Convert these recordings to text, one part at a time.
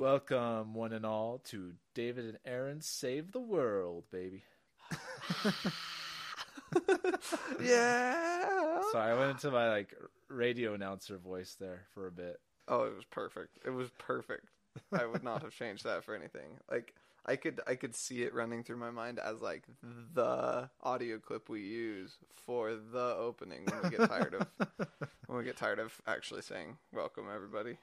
Welcome, one and all, to David and Aaron Save the World, baby. yeah. So I went into my like radio announcer voice there for a bit. Oh, it was perfect. It was perfect. I would not have changed that for anything. Like I could I could see it running through my mind as like the audio clip we use for the opening when we get tired of when we get tired of actually saying welcome everybody.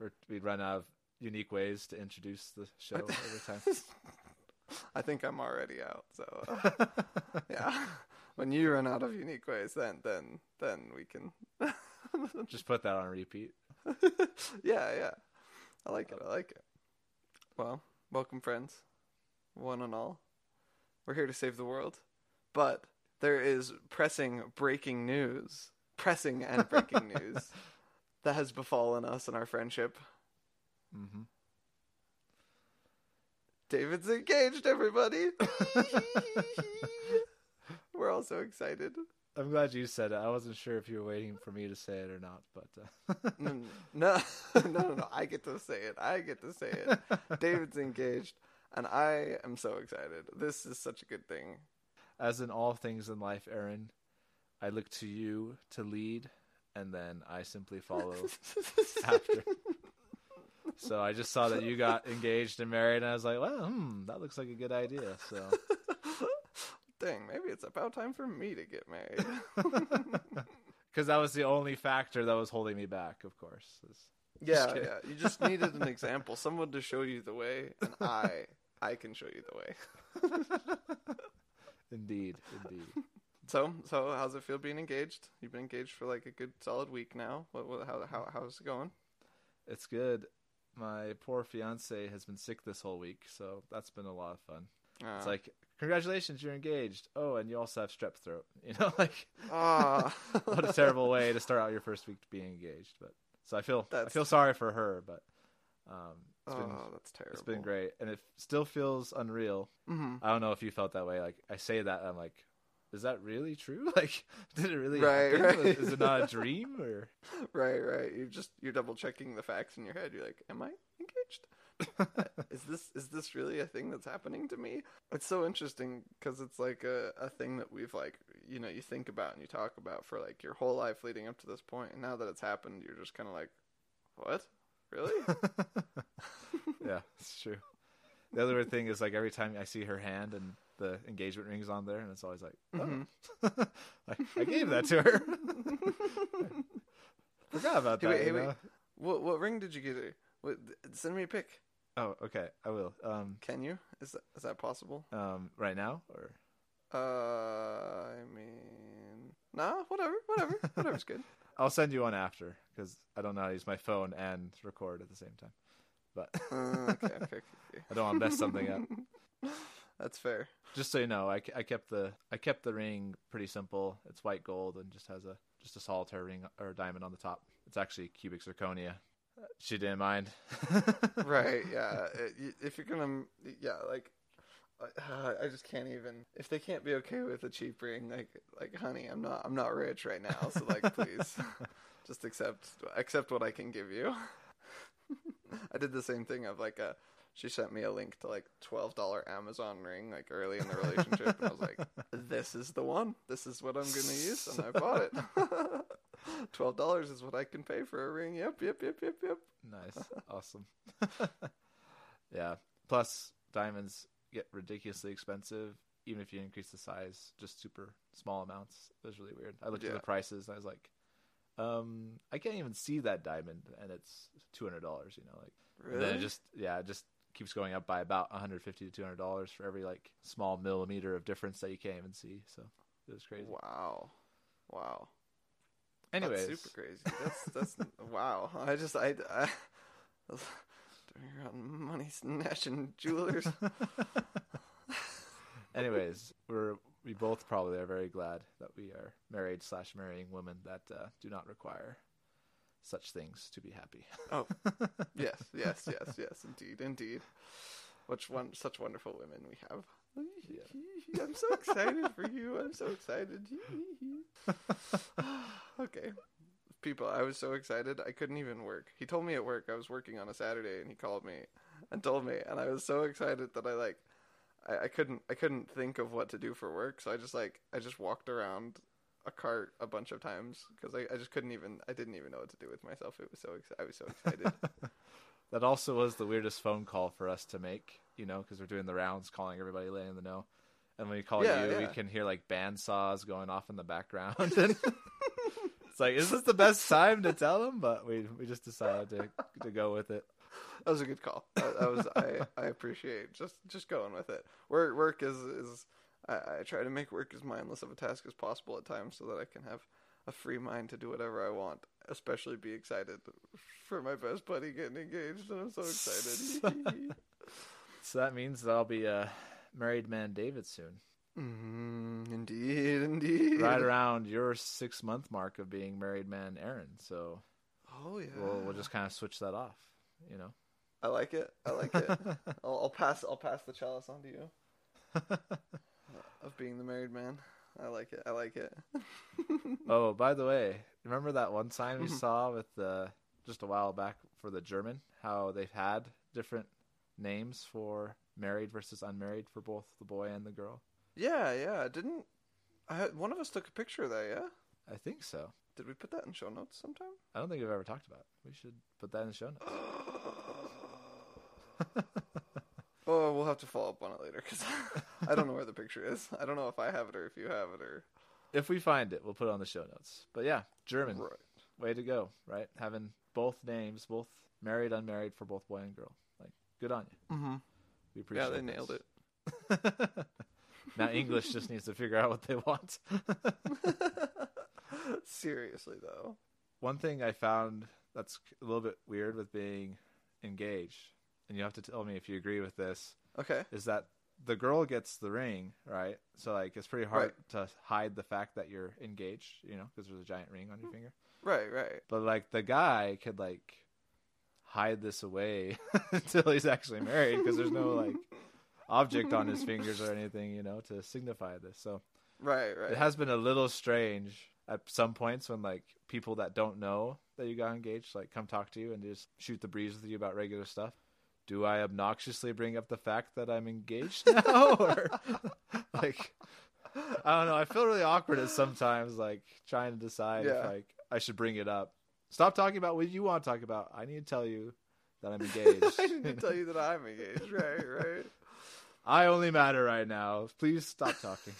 Or we'd run out of unique ways to introduce the show every time. I think I'm already out. So uh, yeah, when you run out of unique ways, then then then we can. Just put that on repeat. yeah, yeah. I like it. I like it. Well, welcome, friends, one and all. We're here to save the world, but there is pressing breaking news, pressing and breaking news that has befallen us in our friendship. Mm-hmm. David's engaged, everybody. We're all so excited. I'm glad you said it. I wasn't sure if you were waiting for me to say it or not, but uh... no, no, no, no, I get to say it. I get to say it. David's engaged, and I am so excited. This is such a good thing. As in all things in life, Aaron, I look to you to lead, and then I simply follow after. So I just saw that you got engaged and married, and I was like, well, hmm, that looks like a good idea. So Dang, maybe it's about time for me to get married. because that was the only factor that was holding me back, of course. yeah, yeah. You just needed an example, someone to show you the way, and I, I can show you the way. Indeed, indeed. So, so how's it feel being engaged? You've been engaged for like a good solid week now. What, what how, how, how's it going? It's good. My poor fiance has been sick this whole week, so that's been a lot of fun. Uh, It's like, congratulations, you're engaged. Oh, and you also have strep throat. You know, like ah, what a terrible way to start out your first week being engaged. But so I feel I feel sorry for her, but um, it's been oh, that's terrible. it's been great, and it still feels unreal. hmm I don't know if you felt that way. Like I say that, I'm like, is that really true? Like, did it really Right, happen? right. Is it not a dream or? Right, right. You're just you're double checking the facts in your head. You're like, am I engaged? is this is this really a thing that's happening to me? It's so interesting because it's like a a thing that we've like you know you think about and you talk about for like your whole life leading up to this point. and now that it's happened, you're just kind of like, what? Really? yeah, it's true. The other weird thing is like every time I see her hand and the engagement ring's on there, and it's always like, oh, I, I gave that to her. Forgot about that. Hey, wait, hey, wait. what what ring did you get her? What, send me a pic. Oh, okay, I will. Um, Can you? Is that is that possible? um, right now or Uh, I mean, nah, whatever, whatever, whatever's good. I'll send you one after because I don't know how to use my phone and record at the same time. But Uh, okay, okay, okay. I don't want to mess something up. That's fair. Just so you know, I, I kept the I kept the ring pretty simple. It's white gold and just has a just a solitaire ring or diamond on the top. It's actually cubic zirconia. She didn't mind. Right? Yeah. If you're gonna, yeah, like, uh, I just can't even. If they can't be okay with a cheap ring, like, like, honey, I'm not, I'm not rich right now, so like, please, just accept, accept what I can give you. I did the same thing of like a. She sent me a link to like twelve dollar Amazon ring like early in the relationship, and I was like, "This is the one. This is what I'm gonna use," and I bought it. Twelve dollars is what I can pay for a ring. Yep, yep, yep, yep, yep. nice, awesome. yeah. Plus, diamonds get ridiculously expensive, even if you increase the size, just super small amounts. It was really weird. I looked at the prices, and I was like, um, I can't even see that diamond, and it's two hundred dollars. You know, like and then it Really? just yeah, it just keeps going up by about one hundred fifty to two hundred dollars for every like small millimeter of difference that you can't even see. So it was crazy. Wow, wow. Anyways, That's super crazy. That's that's wow. I just I, I turning around money snatching jewelers. anyways, we're we both probably are very glad that we are married slash marrying women that uh, do not require such things to be happy. Oh, yes, yes, yes, yes, indeed, indeed. Which one? Such wonderful women we have. I'm so excited for you. I'm so excited. okay. people. I was so excited I couldn't even work. He told me at work I was working on a Saturday, and he called me and told me, and I was so excited that I like I, I couldn't I couldn't think of what to do for work, so I just like I just walked around a cart a bunch of times because I, I just couldn't even I didn't even know what to do with myself. It was so ex- I was so excited. That also was the weirdest phone call for us to make, you know, because we're doing the rounds, calling everybody, letting them know. And when we call Yeah, you, we can hear like band saws going off in the background. And it's like, is this the best time to tell them? But we we just decided to to go with it. that was a good call. That, that was I, I appreciate just just going with it. Work work is is I, I try to make work as mindless of a task as possible at times so that I can have a free mind to do whatever I want, especially be excited for my best buddy getting engaged, and I'm so excited. So that means that I'll be a married man, David, soon. mm, indeed, indeed. Right around your six month mark of being married man, Aaron. So Oh yeah. we'll we'll just kind of switch that off, you know. I like it. I like it. I'll, I'll pass. I'll pass the chalice on to you. of being the married man. I like it. I like it. Oh, by the way, remember that one sign we saw with the just a while back for the German? How they've had different names for married versus unmarried for both the boy and the girl. Yeah, yeah. Didn't I? Had, one of us took a picture of that. Yeah. I think so. Did we put that in show notes sometime? I don't think we've ever talked about. it. We should put that in the show notes. Oh, we'll have to follow up on it later because I don't know where the picture is. I don't know if I have it or if you have it or. If we find it, we'll put it on the show notes. But yeah, German, Right. way to go, right? Having both names, both married, unmarried for both boy and girl. Like, good on you. Mm-hmm. We appreciate. Yeah, they this. nailed it. now English just needs to figure out what they want. Seriously though. One thing I found that's a little bit weird with being engaged, and you have to tell me if you agree with this, Okay. is that the girl gets the ring, right? So like it's pretty hard to hide the fact that you're engaged, you know, because there's a giant ring on your mm-hmm. finger. Right. Right. But like the guy could like hide this away until he's actually married because there's no like object on his fingers or anything, you know, to signify this. So Right. Right. it has been a little strange at some points when like people that don't know that you got engaged like come talk to you and just shoot the breeze with you about regular stuff. Do I obnoxiously bring up the fact that I'm engaged now, or like I don't know? I feel really awkward at sometimes, like trying to decide if like I should bring it up. Stop talking about what you want to talk about. I need to tell you that I'm engaged. I need to tell you that I'm engaged. Right. Right. I only matter right now. Please stop talking.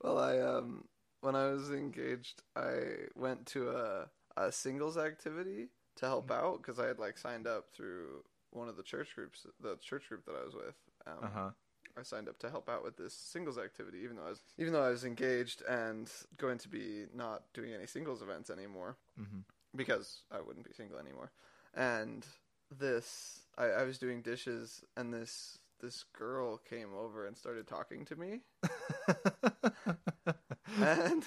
Well, I um when I was engaged, I went to a a singles activity to help out because I had like signed up through one of the church groups, the church group that I was with. Um, Uh huh. I signed up to help out with this singles activity, even though I was even though I was engaged and going to be not doing any singles events anymore hmm because I wouldn't be single anymore. And this, I, I was doing dishes, and this this girl came over and started talking to me, and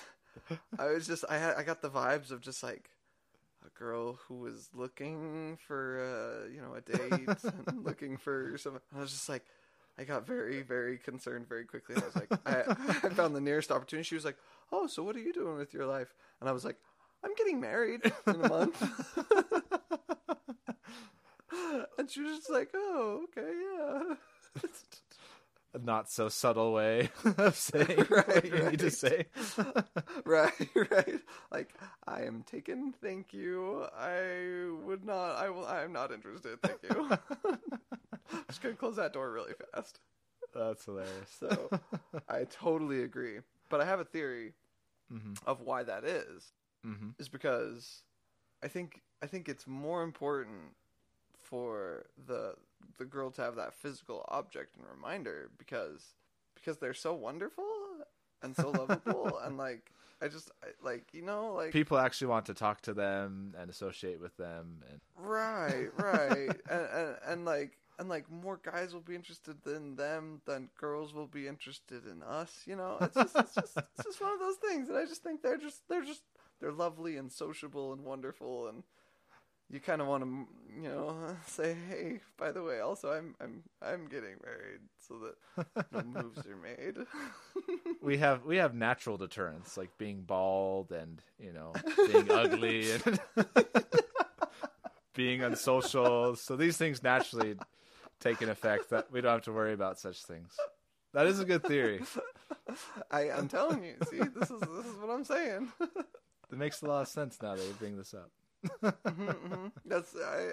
I was just I had I got the vibes of just like girl who was looking for uh, you know a date and looking for some. I was just like. I got very, very concerned very quickly. I was like, I, I found the nearest opportunity. She was like, "Oh, so what are you doing with your life?" And I was like, "I'm getting married in a month." and she was just like, "Oh, okay, yeah." Not so subtle way of saying Right, what you need to say. right, right. Like, I am taken. Thank you. I would not. I will. I am not interested. Thank you. just gonna close that door really fast. That's hilarious. So, I totally agree. But I have a theory hmm of why that is. hmm Is because I think I think it's more important for the the girl to have that physical object and reminder because because they're so wonderful and so lovable and like I just I, like you know like People actually want to talk to them and associate with them, and right right. And, and and like and like more guys will be interested in them than girls will be interested in us you know? It's just it's just it's just one of those things and I just think they're just they're just they're lovely and sociable and wonderful and you kind of want to, you know, say, hey, by the way, also I'm I'm I'm getting married, so that no moves are made. we have we have natural deterrents like being bald and you know being ugly and being unsocial. So these things naturally take an effect that we don't have to worry about such things. That is a good theory. I I'm telling you, see, this is this is what I'm saying. It makes a lot of sense now that you bring this up. Hmm hmm That's I.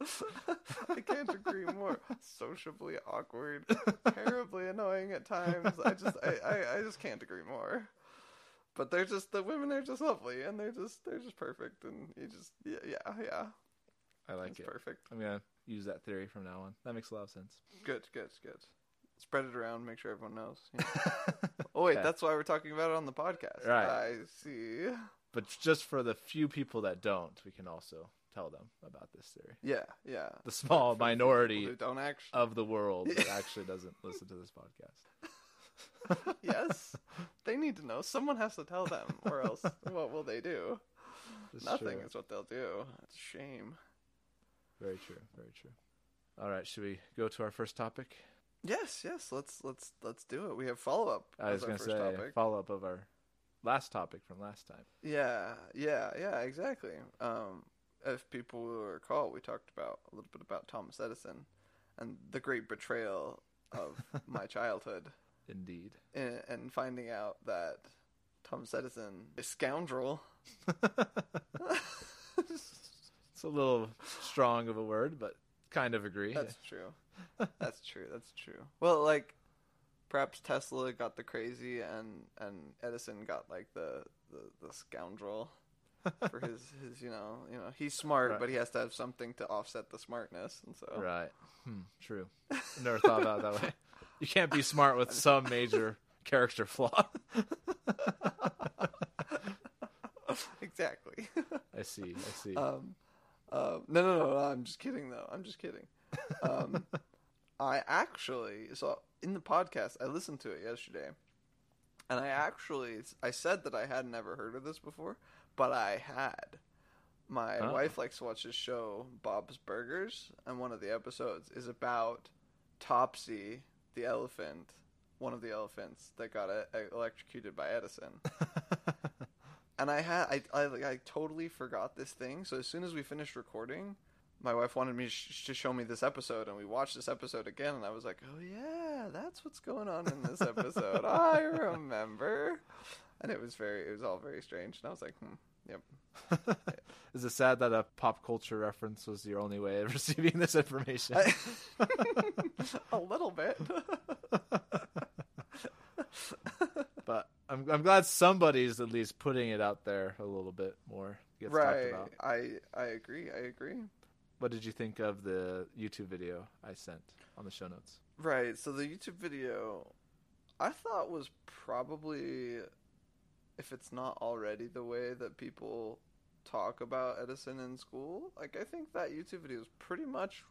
I can't agree more. Sociably awkward, terribly annoying at times. I just, I, I, I just can't agree more. But they're just the women are just lovely, and they're just, they're just perfect, and you just, yeah, yeah, yeah. I like it. perfect. I'm gonna use that theory from now on. That makes a lot of sense. Good, good, good. Spread it around. Make sure everyone knows. Oh wait, Okay. that's why we're talking about it on the podcast. Right. I see. But just for the few people that don't, we can also tell them about this theory. Yeah, yeah. The small minority don't actually. of the world that actually doesn't listen to this podcast. yes, they need to know. Someone has to tell them, or else what will they do? Nothing true. is what they'll do. It's a shame. Very true. Very true. All right, should we go to our first topic? Yes, yes. Let's let's let's do it. We have follow up. I was our going to first say topic. follow up of our last topic from last time. Yeah, yeah, yeah. Exactly. Um, if people will recall, we talked about a little bit about Thomas Edison and the great betrayal of my childhood, Indeed. and, and finding out that Thomas Edison, a scoundrel. It's a little strong of a word, but kind of agree. That's true. That's true. That's true. Well, like perhaps Tesla got the crazy, and and Edison got like the the, the scoundrel for his his you know you know he's smart, Right. but he has to have something to offset the smartness, and so Right. Hmm, true. Never thought about it that way. You can't be smart with some major character flaw. exactly. I see. I see. um, uh, no, no, no, no. I'm just kidding, though. I'm just kidding. Um, I actually so in the podcast I listened to it yesterday, and I actually I said that I had never heard of this before, but I had. My Oh. wife likes to watch this show, Bob's Burgers, and one of the episodes is about Topsy, the elephant, one of the elephants that got uh, electrocuted by Edison and I had I, I I totally forgot this thing. So as soon as we finished recording, my wife wanted me sh- to show me this episode, and we watched this episode again, and I was like, "Oh yeah, that's what's going on in this episode. I remember." And it was very, it was all very strange, and I was like, "Hmm, yep." Is it sad that a pop culture reference was your only way of receiving this information? I- a little bit. but I'm I'm glad somebody's at least putting it out there a little bit more. Gets right. talked about. I I agree. I agree. What did you think of the YouTube video I sent on the show notes? Right. So the YouTube video, I thought was probably, if it's not already the way that people talk about Edison in school, like I think that YouTube video is pretty much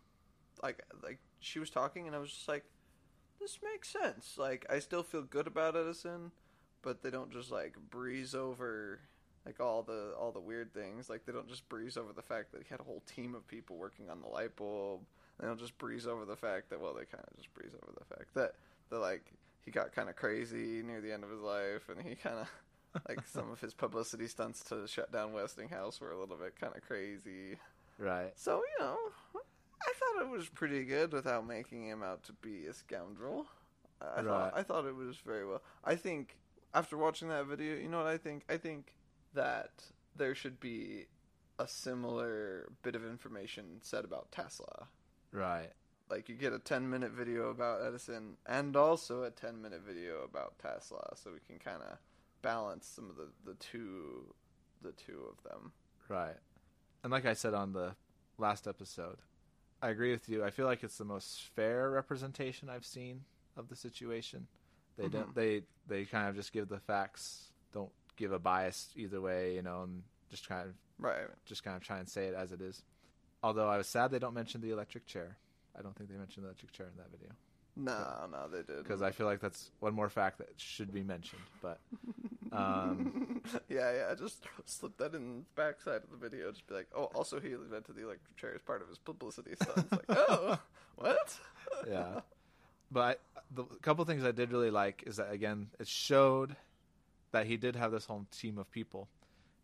like like she was talking, and I was just like, this makes sense. Like I still feel good about Edison, but they don't just like breeze over like all the all the weird things. Like they don't just breeze over the fact that he had a whole team of people working on the light bulb. They don't just breeze over the fact that well, they kind of just breeze over the fact that that like he got kind of crazy near the end of his life, and he kind of like some of his publicity stunts to shut down Westinghouse were a little bit kind of crazy. Right. So you know, I thought it was pretty good without making him out to be a scoundrel. I Right. thought I thought it was very well. I think after watching that video, you know what I think? I think that there should be a similar bit of information said about Tesla. Right. Like you get a 10 minute video about Edison and also a 10 minute video about Tesla so we can kind of balance some of the, the two the two of them. Right. And like I said on the last episode, I agree with you. I feel like it's the most fair representation I've seen of the situation. They don't Mhm. they they kind of just give the facts, don't give a bias either way, you know, and just kind of Right. just kind of try and say it as it is. Although I was sad they don't mention the electric chair. I don't think they mentioned the electric chair in that video No, no, they did. because I feel like that's one more fact that should be mentioned. But Um, yeah, yeah. I just slip that in the backside of the video. Just be like, oh, also he invented the electric chair as part of his publicity stunt. It's like, oh, what? yeah. But I, the couple things I did really like is that again, it showed that he did have this whole team of people.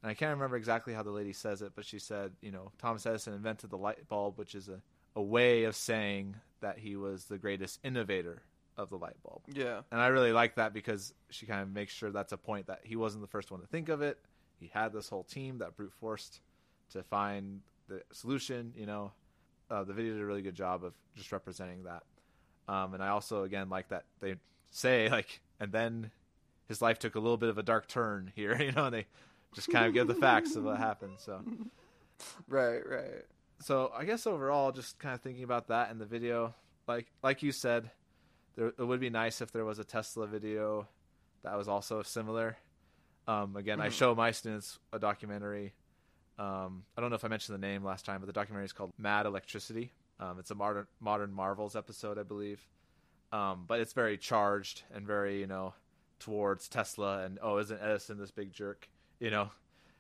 And I can't remember exactly how the lady says it, but she said, you know, Thomas Edison invented the light bulb, which is a, a way of saying that he was the greatest innovator of the light bulb. Yeah. And I really like that because she kind of makes sure that's a point that he wasn't the first one to think of it. He had this whole team that brute forced to find the solution. You know, uh, the video did a really good job of just representing that. Um, and I also again like that they say like, and then his life took a little bit of a dark turn here. You know, and they just kind of give the facts of what happened. So, Right, right. so I guess overall, just kind of thinking about that in the video, like like you said, there it would be nice if there was a Tesla video that was also similar. Um, again, I Mhm. show my students a documentary. Um, I don't know if I mentioned the name last time, but the documentary is called Mad Electricity. Um, it's a modern modern Marvels episode, I believe. Um, but it's very charged and very you know towards Tesla and oh, isn't Edison this big jerk? You know,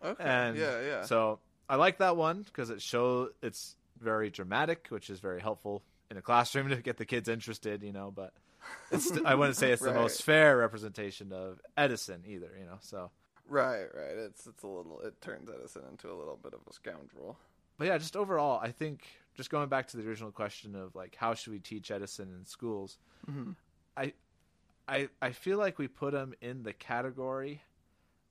Okay. and yeah, yeah. so I like that one because it show it's very dramatic, which is very helpful in a classroom to get the kids interested, you know. But it's I wouldn't say it's the Right. most fair representation of Edison either, you know. So, Right, right. It's it's a little. It turns Edison into a little bit of a scoundrel. but yeah, just overall, I think just going back to the original question of like how should we teach Edison in schools, Mm-hmm. I I I feel like we put him in the category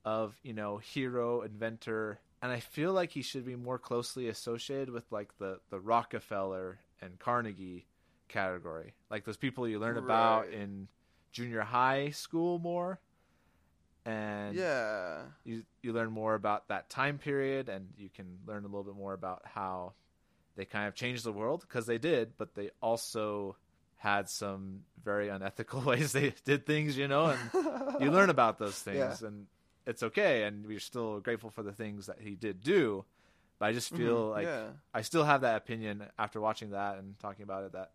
of you know hero inventor and i feel like he should be more closely associated with like the the rockefeller and carnegie category like those people you learn about in junior high school more and Yeah. you you learn more about that time period and you can learn a little bit more about how they kind of changed the world because they did but they also had some very unethical ways they did things you know and you learn about those things Yeah. and it's okay and we're still grateful for the things that he did do but i just feel Mhm, like yeah. i still have that opinion after watching that and talking about it that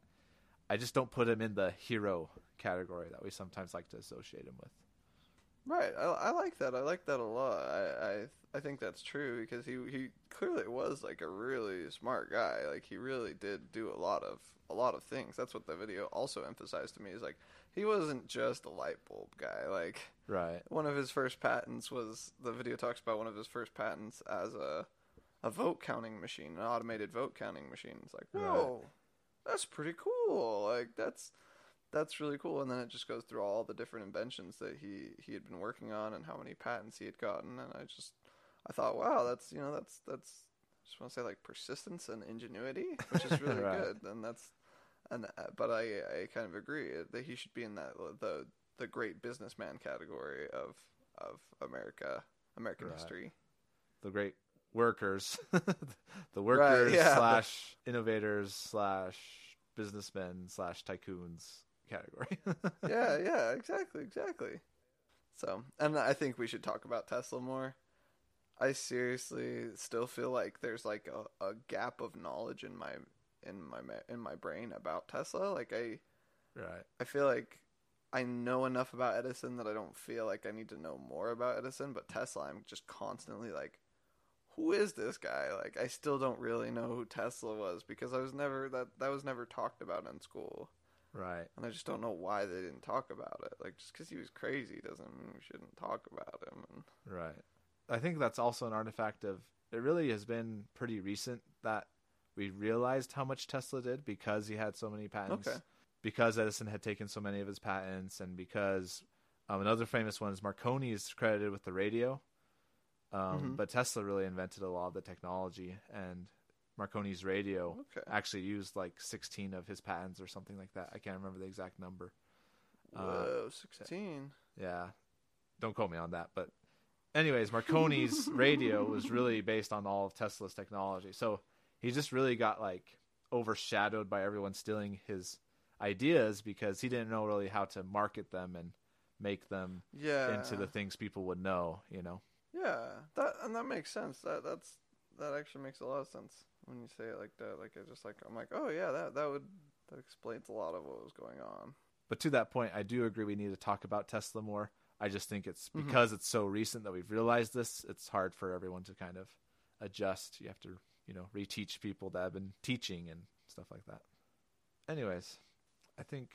i just don't put him in the hero category that we sometimes like to associate him with Right. I, I like that. I like that a lot. I, I I think that's true because he he clearly was like a really smart guy. Like he really did do a lot of a lot of things. That's what the video also emphasized to me is like he wasn't just a light bulb guy. Like right one of his first patents was the video talks about one of his first patents as a a vote counting machine, an automated vote counting machine. It's like, Right. whoa, that's pretty cool. Like that's that's really cool. And then it just goes through all the different inventions that he he had been working on and how many patents he had gotten. And I just I thought, wow, that's you know that's that's I just want to say like persistence and ingenuity, which is really Right. good. And that's and uh, but I I kind of agree that he should be in that the the great businessman category of of America American Right. history. the great workers the workers yeah. slash innovators slash businessmen slash tycoons category yeah, yeah, exactly, exactly. So, and I think we should talk about Tesla more. I seriously still feel like there's like a, a gap of knowledge in my in my in my brain about Tesla. Like I right I feel like I know enough about Edison that I don't feel like I need to know more about Edison, but Tesla I'm just constantly like who is this guy? Like I still don't really know who Tesla was because I was never that that was never talked about in school. Right And I just don't know why they didn't talk about it. Like just because he was crazy doesn't mean we shouldn't talk about him. And Right. I think that's also an artifact of it really has been pretty recent that we realized how much Tesla did because he had so many patents. Okay. Because Edison had taken so many of his patents and because um, another famous one is Marconi is credited with the radio. Um, Mhm. But Tesla really invented a lot of the technology and Marconi's radio okay, actually used like 16 of his patents or something like that. I can't remember the exact number. uh, whoa, sixteen. Yeah. Don't quote me on that, but anyways, Marconi's radio was really based on all of Tesla's technology. So he just really got like overshadowed by everyone stealing his ideas because he didn't know really how to market them and make them Yeah, into the things people would know, you know. yeah. That and that makes sense. That that's that actually makes a lot of sense when you say it like that. Like I just like I'm like oh yeah that that would that explains a lot of what was going on. But to that point, I do agree we need to talk about Tesla more. I just think it's Mhm. because it's so recent that we've realized this. It's hard for everyone to kind of adjust. You have to, you know, reteach people that have been teaching and stuff like that. Anyways, I think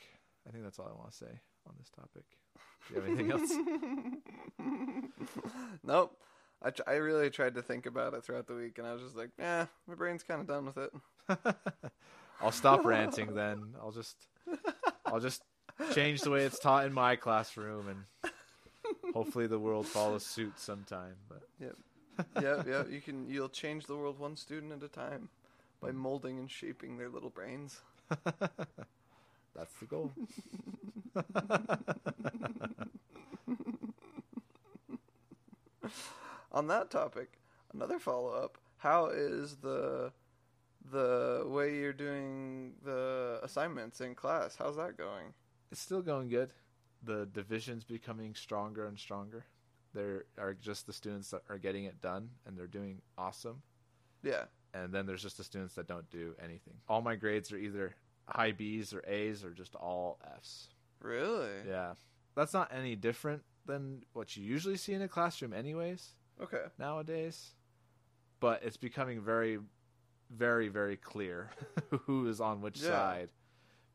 I think that's all I want to say on this topic. Do you have anything else? nope. I, I really tried to think about it throughout the week, and I was just like, "Yeah, my brain's kind of done with it." I'll stop ranting then. I'll just I'll just change the way it's taught in my classroom and hopefully the world follows suit sometime. But yeah, yeah. You can. You'll change the world one student at a time by molding and shaping their little brains. that's the goal. On that topic, another follow up. How is the the way you're doing the assignments in class? How's that going? It's still going good. The division's becoming stronger and stronger. There are just the students that are getting it done and they're doing awesome. Yeah. And then there's just the students that don't do anything. All my grades are either high B's or A's or just all F's. Really? Yeah. That's not any different than what you usually see in a classroom anyways Okay. nowadays. But it's becoming very very very clear who is on which Yeah. side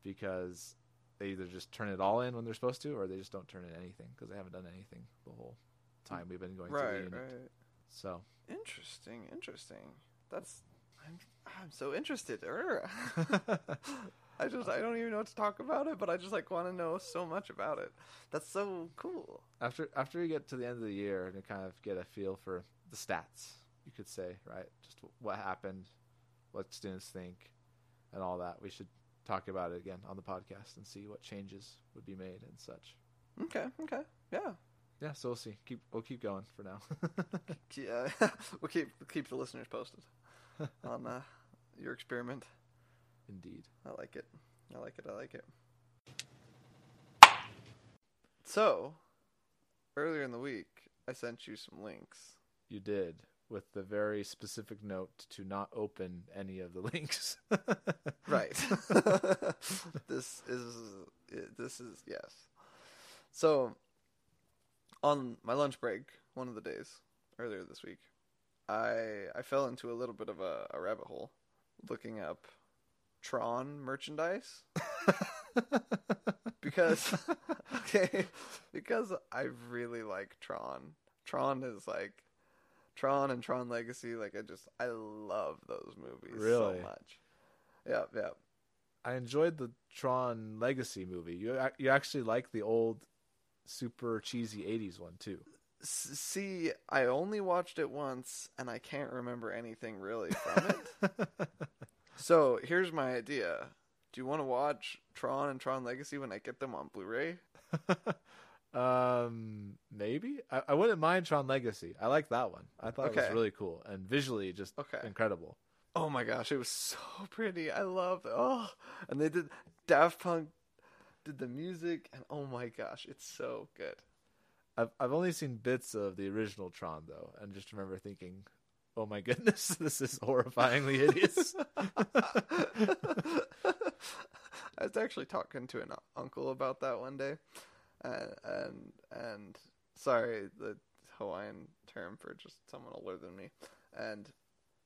because they either just turn it all in when they're supposed to or they just don't turn in anything because they haven't done anything the whole time we've been going through the Right. unit. Right. So Interesting. Interesting. That's. I'm. I'm so interested. I just. I don't even know what to talk about it, but I just like want to know so much about it. That's so cool. after after we get to the end of the year and you kind of get a feel for the stats, you could say, right? Just what happened, what students think, and all that. We should talk about it again on the podcast and see what changes would be made and such. Okay. Okay. Yeah. Yeah, so we'll see. Keep we'll keep going for now. Yeah. we'll keep keep the listeners posted on uh, your experiment. Indeed. I like it. I like it. I like it. So, earlier in the week, I sent you some links. You did with the very specific note to not open any of the links. Right. this is this is yes. So, on my lunch break, one of the days earlier this week, I I fell into a little bit of a, a rabbit hole, looking up Tron merchandise because okay because I really like Tron. Tron is like Tron and Tron Legacy. Like I just I love those movies Really? so much. Yeah, yeah. I enjoyed the Tron Legacy movie. You you actually like the old super cheesy 80s one too. See, I only watched it once, and I can't remember anything really from it. so here's my idea: Do you want to watch Tron and Tron Legacy when I get them on Blu-ray? um maybe. I, I wouldn't mind Tron Legacy. I like that one. I thought it was really cool and visually just Okay. incredible. Oh my gosh, it was so pretty. I love. Oh, and they did Daft Punk did the music, and oh my gosh, it's so good. I've I've only seen bits of the original Tron though, and just remember thinking, "Oh my goodness, this is horrifyingly hideous." I was actually talking to an uncle about that one day, and and, and sorry, the Hawaiian term for just someone older than me, and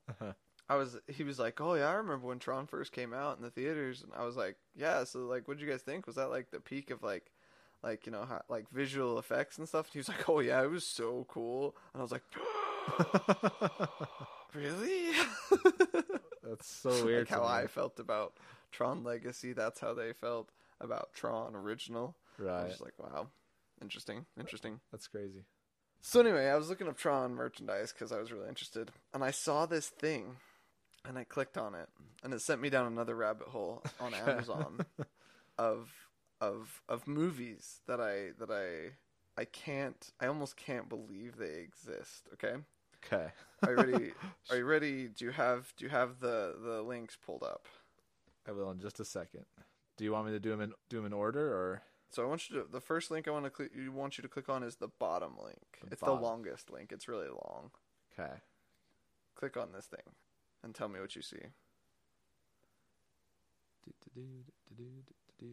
uh-huh. I was he was like, "Oh yeah, I remember when Tron first came out in the theaters," and I was like, "Yeah, so like, what'd you guys think? Was that like the peak of like?" Like you know, how, like visual effects and stuff. And he was like, "Oh yeah, it was so cool," and I was like, oh, "Really?" That's so weird. like how me. I felt about Tron Legacy. That's how they felt about Tron Original. Right. I was just like, wow, interesting, interesting. That's crazy. So anyway, I was looking up Tron merchandise because I was really interested, and I saw this thing, and I clicked on it, and it sent me down another rabbit hole on Amazon of of of movies that I that I I can't I almost can't believe they exist. Okay, Okay. are you ready? are you ready? Do you have do you have the the links pulled up? I will in just a second. Do you want me to do them in do them in order or So I want you to the first link I want to click you want you to click on is the bottom link. The it's bottom. the longest link. It's really long. okay? Click on this thing and tell me what you see. Do, do, do, do, do, do, do.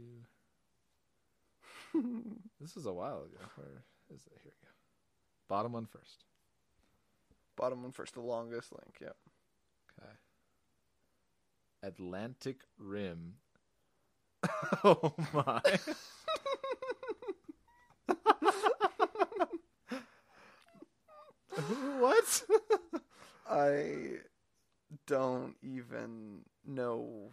This is a while ago. Where is it? Here we go. Bottom one first. Bottom one first, the longest link. Yep. Okay. Atlantic Rim. oh my. what? I don't even know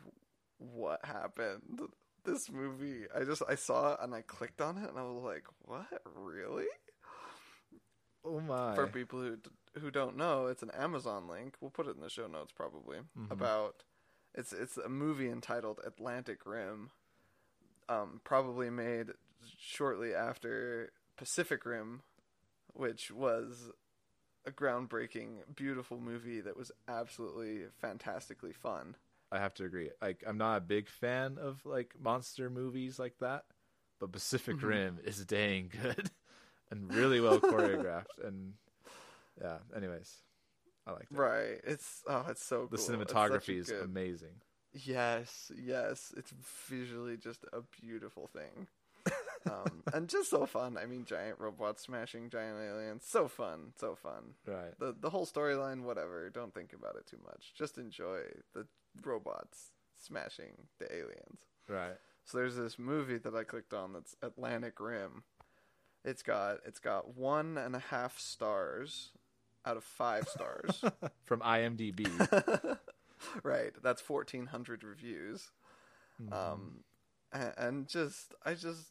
what happened. This movie, I just I saw it and I clicked on it and I was like, "What? Really?" Oh my. For people who who don't know, it's an Amazon link. We'll put it in the show notes probably Mhm. about it's it's a movie entitled Atlantic Rim. Um, probably made shortly after Pacific Rim, which was a groundbreaking, beautiful movie that was absolutely fantastically fun. I have to agree. Like I'm not a big fan of like monster movies like that, but Pacific Mhm. Rim is dang good and really well choreographed and yeah, anyways. I like that. Right? It's oh, it's so The cool. Cinematography is good- amazing. Yes, yes, it's visually just a beautiful thing. um, and just so fun. I mean, giant robots smashing giant aliens. So fun, so fun. Right. The the whole storyline, whatever. Don't think about it too much. Just enjoy the robots smashing the aliens. Right. So there's this movie that I clicked on that's Atlantic Rim. It's got it's got one and a half stars out of five stars. From IMDb. right, that's fourteen hundred reviews. Mm-hmm. Um, a- and just I just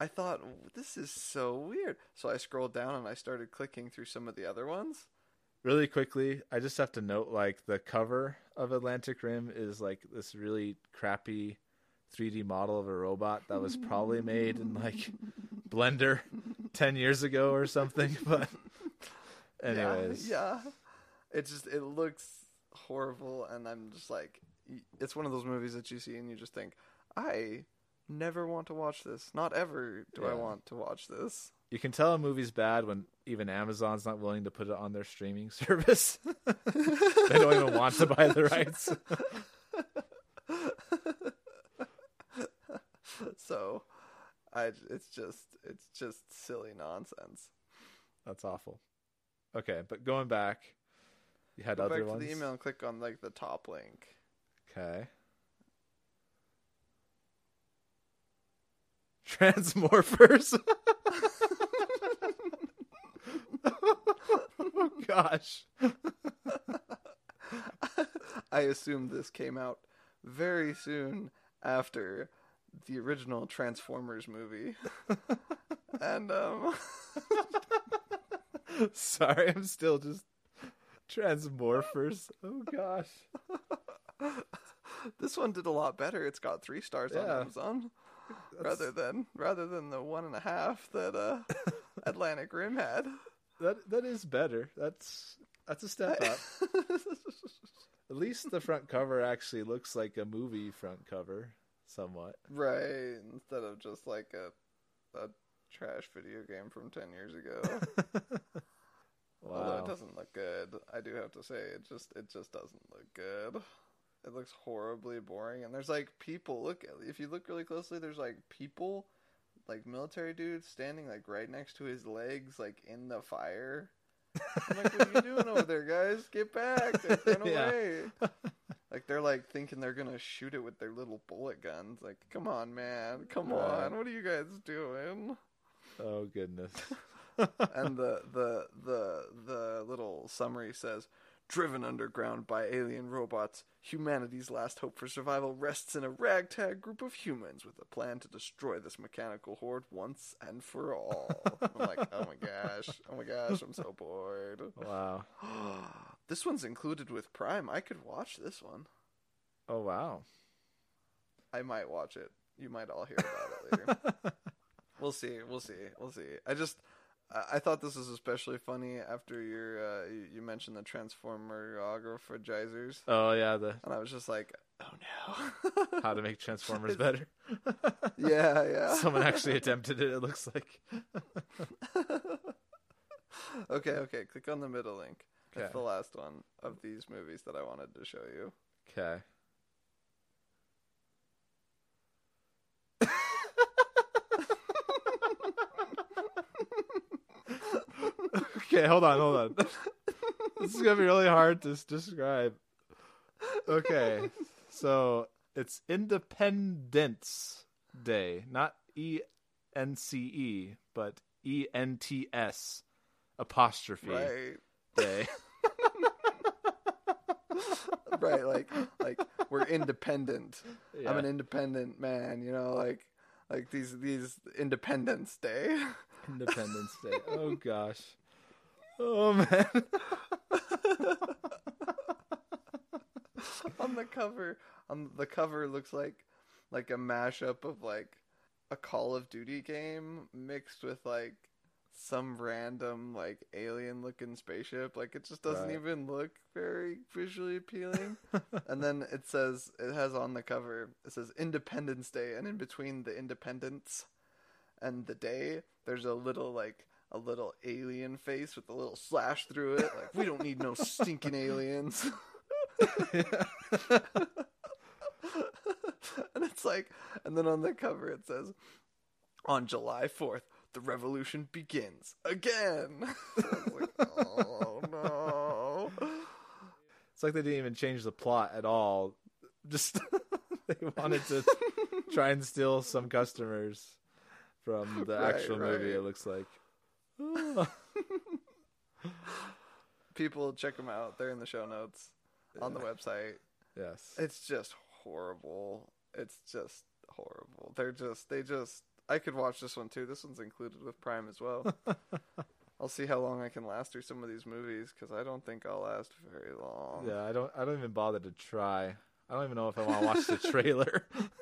I thought this is so weird. So I scrolled down and I started clicking through some of the other ones. Really quickly, I just have to note like the cover of Atlantic Rim is like this really crappy 3D model of a robot that was probably made in like Blender 10 years ago or something, but anyways. yeah, it just it looks horrible, and I'm just like, it's one of those movies that you see and you just think, I never want to watch this. Not ever do I want to watch this. You can tell a movie's bad when even Amazon's not willing to put it on their streaming service. they don't even want to buy the rights. so, I it's just it's just silly nonsense. That's awful. Okay, but going back, you had Go other back ones. to the email and click on like the top link. Okay. Transmorphers. oh gosh. I assume this came out very soon after the original Transformers movie. and um Sorry, I'm still just Transmorphers. Oh gosh. this one did a lot better. It's got three stars on Yeah. Amazon That's- rather than rather than the one and a half that uh Atlantic Rim had. that that is better. That's that's a step up. At least the front cover actually looks like a movie front cover, somewhat. right, instead of just like a a trash video game from 10 years ago. Although it doesn't look good, I do have to say it just it just doesn't look good. It looks horribly boring, and there's like people. Look, if you look really closely, there's like people, like military dudes, standing like right next to his legs, like in the fire. I'm like, what are you doing over there, guys? Get back! They're run Yeah. away. like they're like thinking they're gonna shoot it with their little bullet guns. Like, come on, man, come Right. on, what are you guys doing? Oh goodness. and the the the the little summary says driven underground by alien robots humanity's last hope for survival rests in a ragtag group of humans with a plan to destroy this mechanical horde once and for all i'm like oh my gosh oh my gosh i'm so bored wow. this one's included with prime i could watch this one Oh wow. i might watch it you might all hear about it later We'll see. We'll see. We'll see. I just, I- thought this was especially funny after your, uh, you, mentioned the transformerographer Oh yeah, the and I was just like, oh no. how to make Transformers better. yeah, yeah. Someone actually attempted it. It looks like. okay, okay. Click on the middle link. That's the last one of these movies that I wanted to show you. Okay. Okay, hold on, hold on. this is gonna be really hard to describe. Okay, so it's Independence Day, not E N C E, but E N T S apostrophe Right. day. right like like we're independent Yeah. i'm an independent man you know like like these these independence day Independence Day. Oh gosh. Oh man. on the cover on the cover looks like like a mashup of like a call of duty game mixed with like some random like alien looking spaceship like it just doesn't Right. even look very visually appealing and then it says it has on the cover it says independence day and in between the independence and the day there's a little like a little alien face with a little slash through it like we don't need no stinking aliens and it's like and then on the cover it says on july 4th the revolution begins again like, oh no It's like they didn't even change the plot at all. Just they wanted to try and steal some customers from the Right, actual movie. It looks like. People check them out they're in the show notes on the website yes. it's just horrible it's just horrible they're just they just i could watch this one too this one's included with prime as well i'll see how long i can last through some of these movies because i don't think i'll last very long Yeah, I don't. I don't even bother to try. I don't even know if I want to watch the trailer.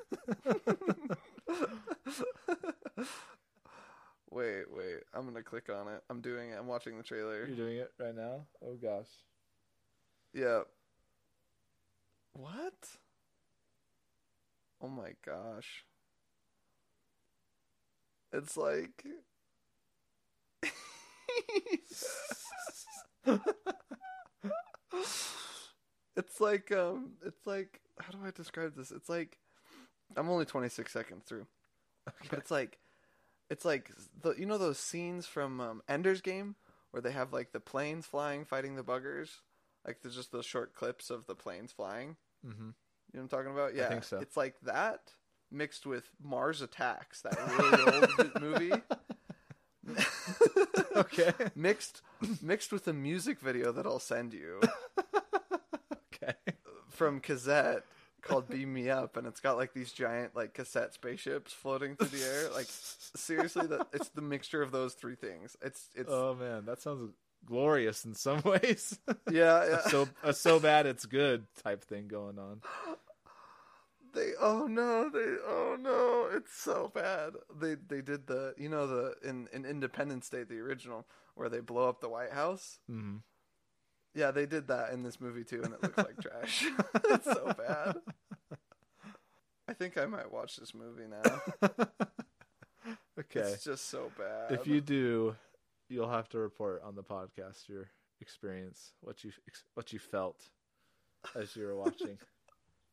wait wait i'm gonna click on it i'm doing it i'm watching the trailer You're doing it right now. Oh gosh. yeah what oh my gosh it's like it's like um it's like how do I describe this? It's like I'm only 26 seconds through. But it's like it's like the you know those scenes from um, Ender's Game where they have like the planes flying fighting the buggers? Like there's just those short clips of the planes flying. Mm-hmm. You know what I'm talking about? Yeah. think so. It's like that mixed with Mars Attacks, that really old movie. Okay. mixed mixed with a music video that I'll send you Okay. from Cazzette called Beam Me Up and it's got like these giant like cassette spaceships floating through the air. Like seriously that it's the mixture of those three things. It's it's Oh man, that sounds glorious in some ways. yeah, yeah. so a so bad it's good type thing going on. They oh no, they oh no, it's so bad. They they did the you know the in, in Independence Day the original where they blow up the White House. Mm-hmm. Yeah, they did that in this movie too, and it looks like trash. it's so bad. I think I might watch this movie now. Okay. It's just so bad. If you do, you'll have to report on the podcast your experience, what you what you felt as you were watching,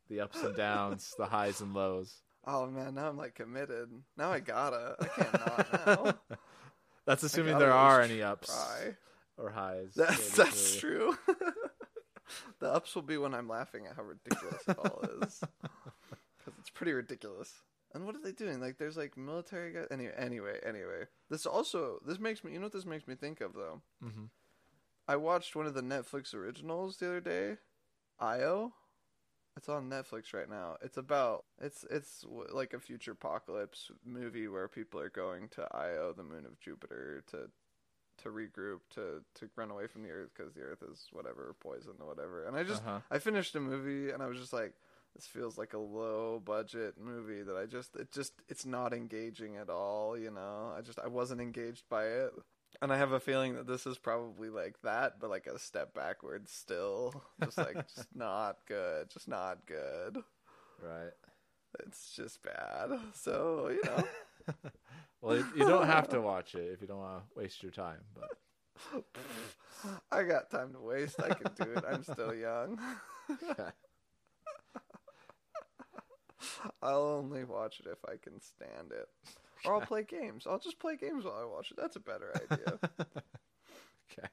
the ups and downs, the highs and lows. oh man, now I'm like committed. Now I gotta. I can't not now. That's assuming there are any ups Try. Or highs. That's that's true. the ups will be when I'm laughing at how ridiculous it all is, because it's pretty ridiculous. And what are they doing? Like, there's like military guys. Anyway, anyway, anyway. This also this makes me. You know what this makes me think of though? Mhm. I watched one of the Netflix originals the other day, Io. It's on Netflix right now. It's about it's it's like a future apocalypse movie where people are going to Io, the moon of Jupiter, to to regroup to to run away from the Earth because the Earth is whatever poison or whatever. And I just Uh-huh. I finished a movie and I was just like, this feels like a low budget movie that I just it just it's not engaging at all. You know, I just I wasn't engaged by it. And I have a feeling that this is probably like that, but like a step backwards still. Just like, just not good. Just not good. Right. It's just bad. So, you know. Well, you, don't have to watch it if you don't want to waste your time. But I got time to waste. I can do it. I'm still young. okay. I'll only watch it if I can stand it. Or I'll play games. I'll just play games while I watch it. That's a better idea. Okay.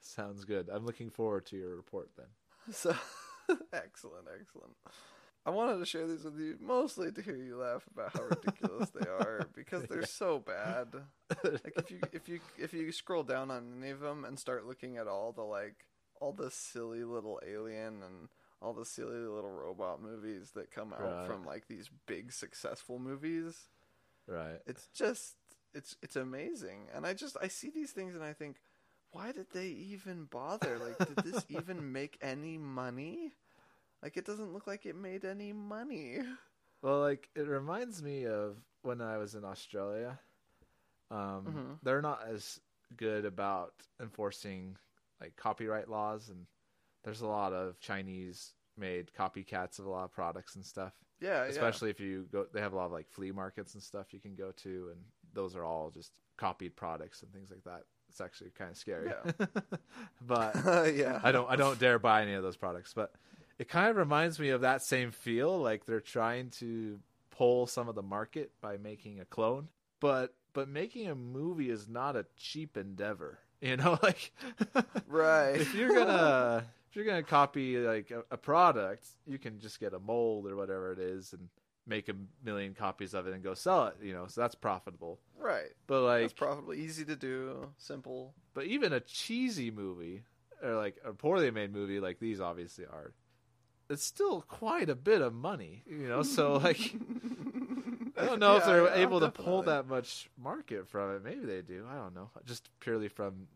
Sounds good. I'm looking forward to your report then. So excellent, excellent. I wanted to share these with you mostly to hear you laugh about how ridiculous they are because they're Yeah. so bad. Like if you if you if you scroll down on any of them and start looking at all the like all the silly little alien and all the silly little robot movies that come out Right. from like these big successful movies, Right. it's just it's it's amazing. And I just I see these things and I think why did they even bother? Like did this even make any money? Like it doesn't look like it made any money. Well, like it reminds me of when I was in Australia. Um, Mhm. They're not as good about enforcing like copyright laws, and there's a lot of Chinese-made copycats of a lot of products and stuff. Yeah, Especially if you go, they have a lot of like flea markets and stuff you can go to, and those are all just copied products and things like that. It's actually kind of scary. Yeah. but yeah. yeah. I don't I don't dare buy any of those products, but it kind of reminds me of that same feel like they're trying to pull some of the market by making a clone. But but making a movie is not a cheap endeavor. You know, like Right. if you're gonna if you're gonna copy like a, a product, you can just get a mold or whatever it is and make a million copies of it and go sell it, you know, so that's profitable. Right. But like That's probably easy to do, simple. But even a cheesy movie, or like a poorly made movie, like these obviously are, it's still quite a bit of money, you know. So like, I don't know if they're yeah, able to pull that much market from it. Maybe they do. I don't know. Just purely from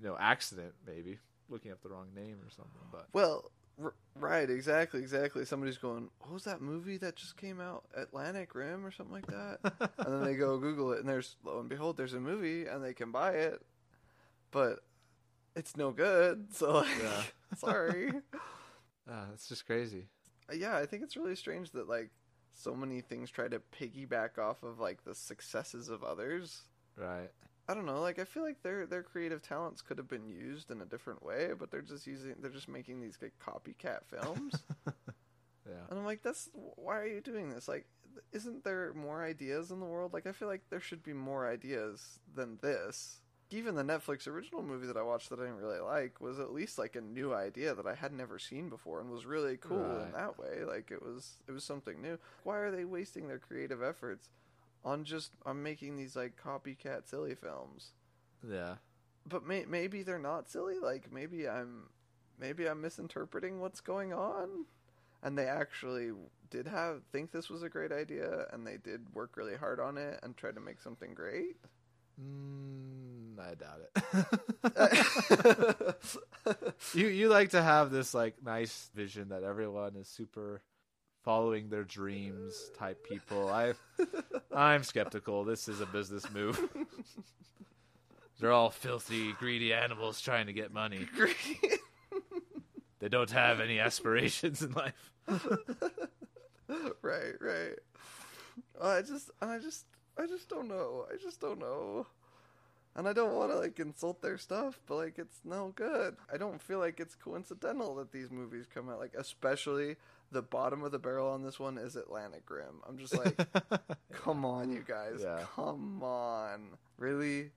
you know accident, maybe looking up the wrong name or something. But Well, r- right, exactly, exactly. Somebody's going, "What was that movie that just came out, Atlantic Rim or something like that?" and then they go Google it, and there's lo and behold, there's a movie, and they can buy it, but it's no good. So, like, Yeah. sorry. Uh, it's just crazy. yeah, I think it's really strange that like so many things try to piggyback off of like the successes of others. Right. I don't know. Like I feel like their their creative talents could have been used in a different way, but they're just using they're just making these like copycat films. Yeah. and I'm like, that's why are you doing this? Like, isn't there more ideas in the world? Like, I feel like there should be more ideas than this. Even the Netflix original movie that I watched that I didn't really like was at least like a new idea that I had never seen before and was really cool in that way. Like it was it was something new. Why are they wasting their creative efforts on just on making these like copycat silly films? Yeah. but may- maybe they're not silly. Like maybe I'm maybe I'm misinterpreting what's going on, and they actually did have think this was a great idea, and they did work really hard on it and tried to make something great. Mm, I doubt it. you you like to have this like nice vision that everyone is super following their dreams type people. I I'm skeptical. This is a business move. They're all filthy, greedy animals trying to get money. They don't have any aspirations in life. right, right. I just, I just, I just don't know. I just don't know. And I don't want to like insult their stuff, but like it's no good. I don't feel like it's coincidental that these movies come out. Like especially the bottom of the barrel on this one is Atlantic Rim. I'm just like, come on, you guys, Yeah. come on, really,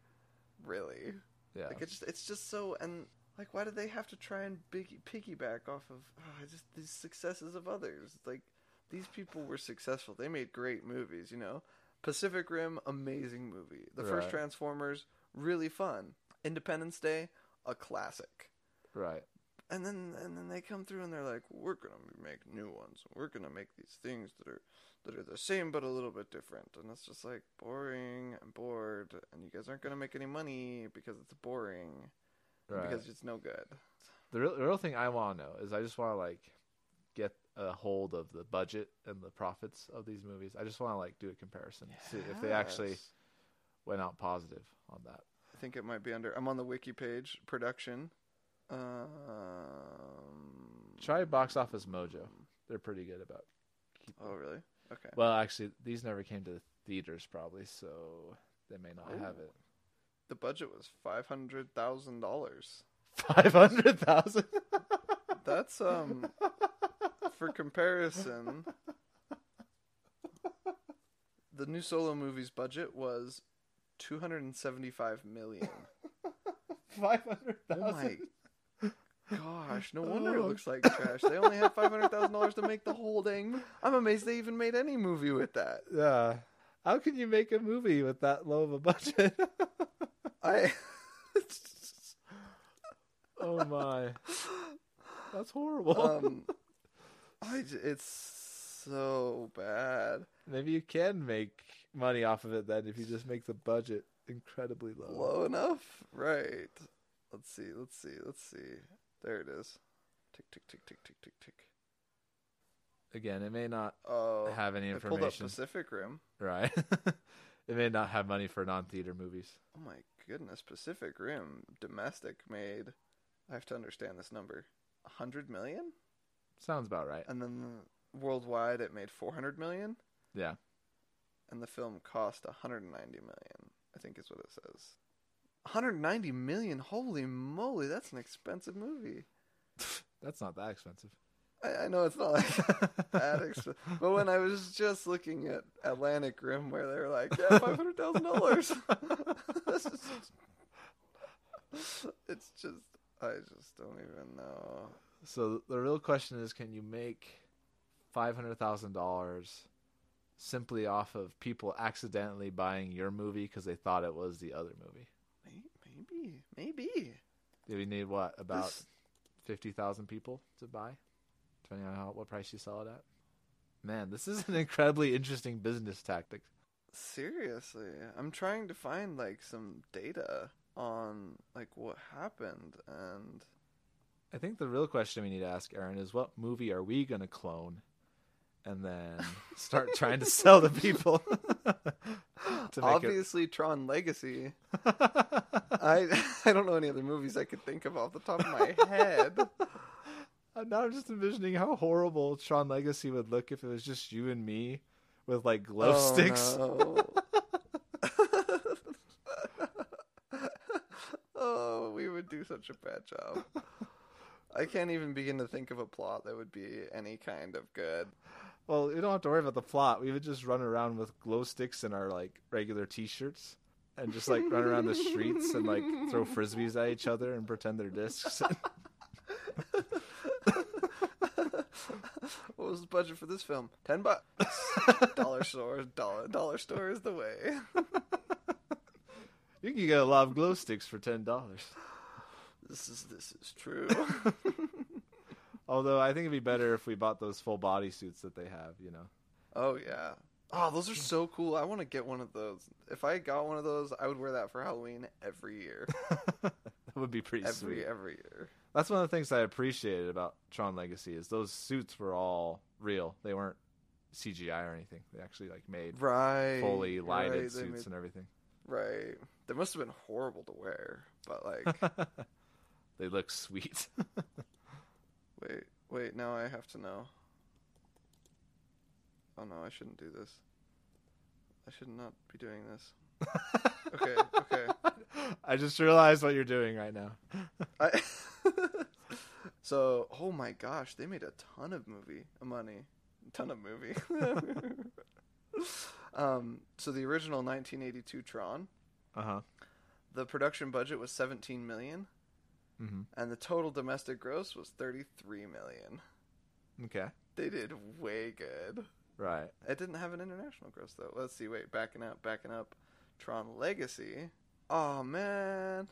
really. yeah. Like it's just, it's just so and like why do they have to try and big, piggyback off of ah, just these successes of others? Like these people were successful. They made great movies, you know. Pacific Rim, amazing movie. The first Right. Transformers, really fun. Independence Day, a classic. Right. And then and then they come through and they're like, we're gonna make new ones. We're gonna make these things that are that are the same but a little bit different. And it's just like boring and bored. And you guys aren't gonna make any money because it's boring Right. because it's no good. the real, the real thing I want to know is I just want to like a hold of the budget and the profits of these movies. I just want to like do a comparison, see if they actually went out positive on that. I think it might be under. I'm on the wiki page. Production. Um, Try Box Office Mojo. They're pretty good about. Keep... Oh really? Okay. Well, actually, these never came to theaters probably, so they may not Oh. have it. The budget was five hundred thousand dollars. Five hundred thousand. That's um. For comparison, the new Solo movie's budget was two hundred and seventy-five million. five hundred Oh thousand. my gosh! No wonder it Oh. looks like trash. They only had five hundred thousand dollars to make the whole thing. I'm amazed they even made any movie with that. Yeah. How can you make a movie with that low of a budget? I. oh my. That's horrible. um, I it's so bad. Maybe you can make money off of it then if you just make the budget incredibly low. Low enough, right? Let's see. Let's see. Let's see. There it is. Tick tick tick tick tick tick tick. Again, it may not Oh, have any I pulled up information, Pacific Rim. right? it may not have money for non-theater movies. Oh my goodness, Pacific Rim domestic made. I have to understand this number. A hundred million, Sounds about right. and then worldwide it made four hundred million, Yeah. and the film cost hundred and ninety million. I think is what it says. 190 million. Holy moly, that's an expensive movie. That's not that expensive. I, I know it's not like that expensive, but when I was just looking at Atlantic Rim, where they were like, "Yeah, five hundred thousand dollars," it's just, I just don't even know. So the real question is can you make $500,000 simply off of people accidentally buying your movie because they thought it was the other movie? May- Maybe, maybe. Do we need what about This- fifty thousand people to buy, depending on how what price you sell it at? Man, this is an incredibly interesting business tactic. Seriously, I'm trying to find like some data on like what happened, and I think the real question we need to ask Aaron is, what movie are we going to clone, and then start trying to sell to people? to obviously Tron Legacy. I I don't know any other movies I could think of off the top of my head. Uh, now I'm just envisioning how horrible Tron Legacy would look if it was just you and me with like glow Oh, sticks. no. oh, we would do such a bad job. I can't even begin to think of a plot that would be any kind of good. Well, we don't have to worry about the plot. We would just run around with glow sticks and our like regular T-shirts, and just like run around the streets and like throw frisbees at each other and pretend they're discs. What was the budget for this film? Ten bucks. dollar store, dollar dollar store is the way. you can get a lot of glow sticks for ten dollars. This is this is true. Although I think it'd be better if we bought those full body suits that they have. You know, Oh yeah. Oh, those are so cool. I want to get one of those. If I got one of those, I would wear that for Halloween every year. that would be pretty every sweet. every year. That's one of the things I appreciated about Tron Legacy is those suits were all real. They weren't CGI or anything. They actually like made Right. fully lighted right, suits made- and everything. right. They must have been horrible to wear, but like, they look sweet. wait, wait. Now I have to know. Oh no, I shouldn't do this. I should not be doing this. Okay, okay. I just realized what you're doing right now. I so, oh my gosh, they made a ton of movie money, ton of movie. um, so the original 1982 Tron, Uh huh. the production budget was 17 million, hmm and the total domestic gross was 33 million. Okay. They did way good. Right. It didn't have an international gross though. Let's see. Wait, backing up, backing up. Tron Legacy. Oh man,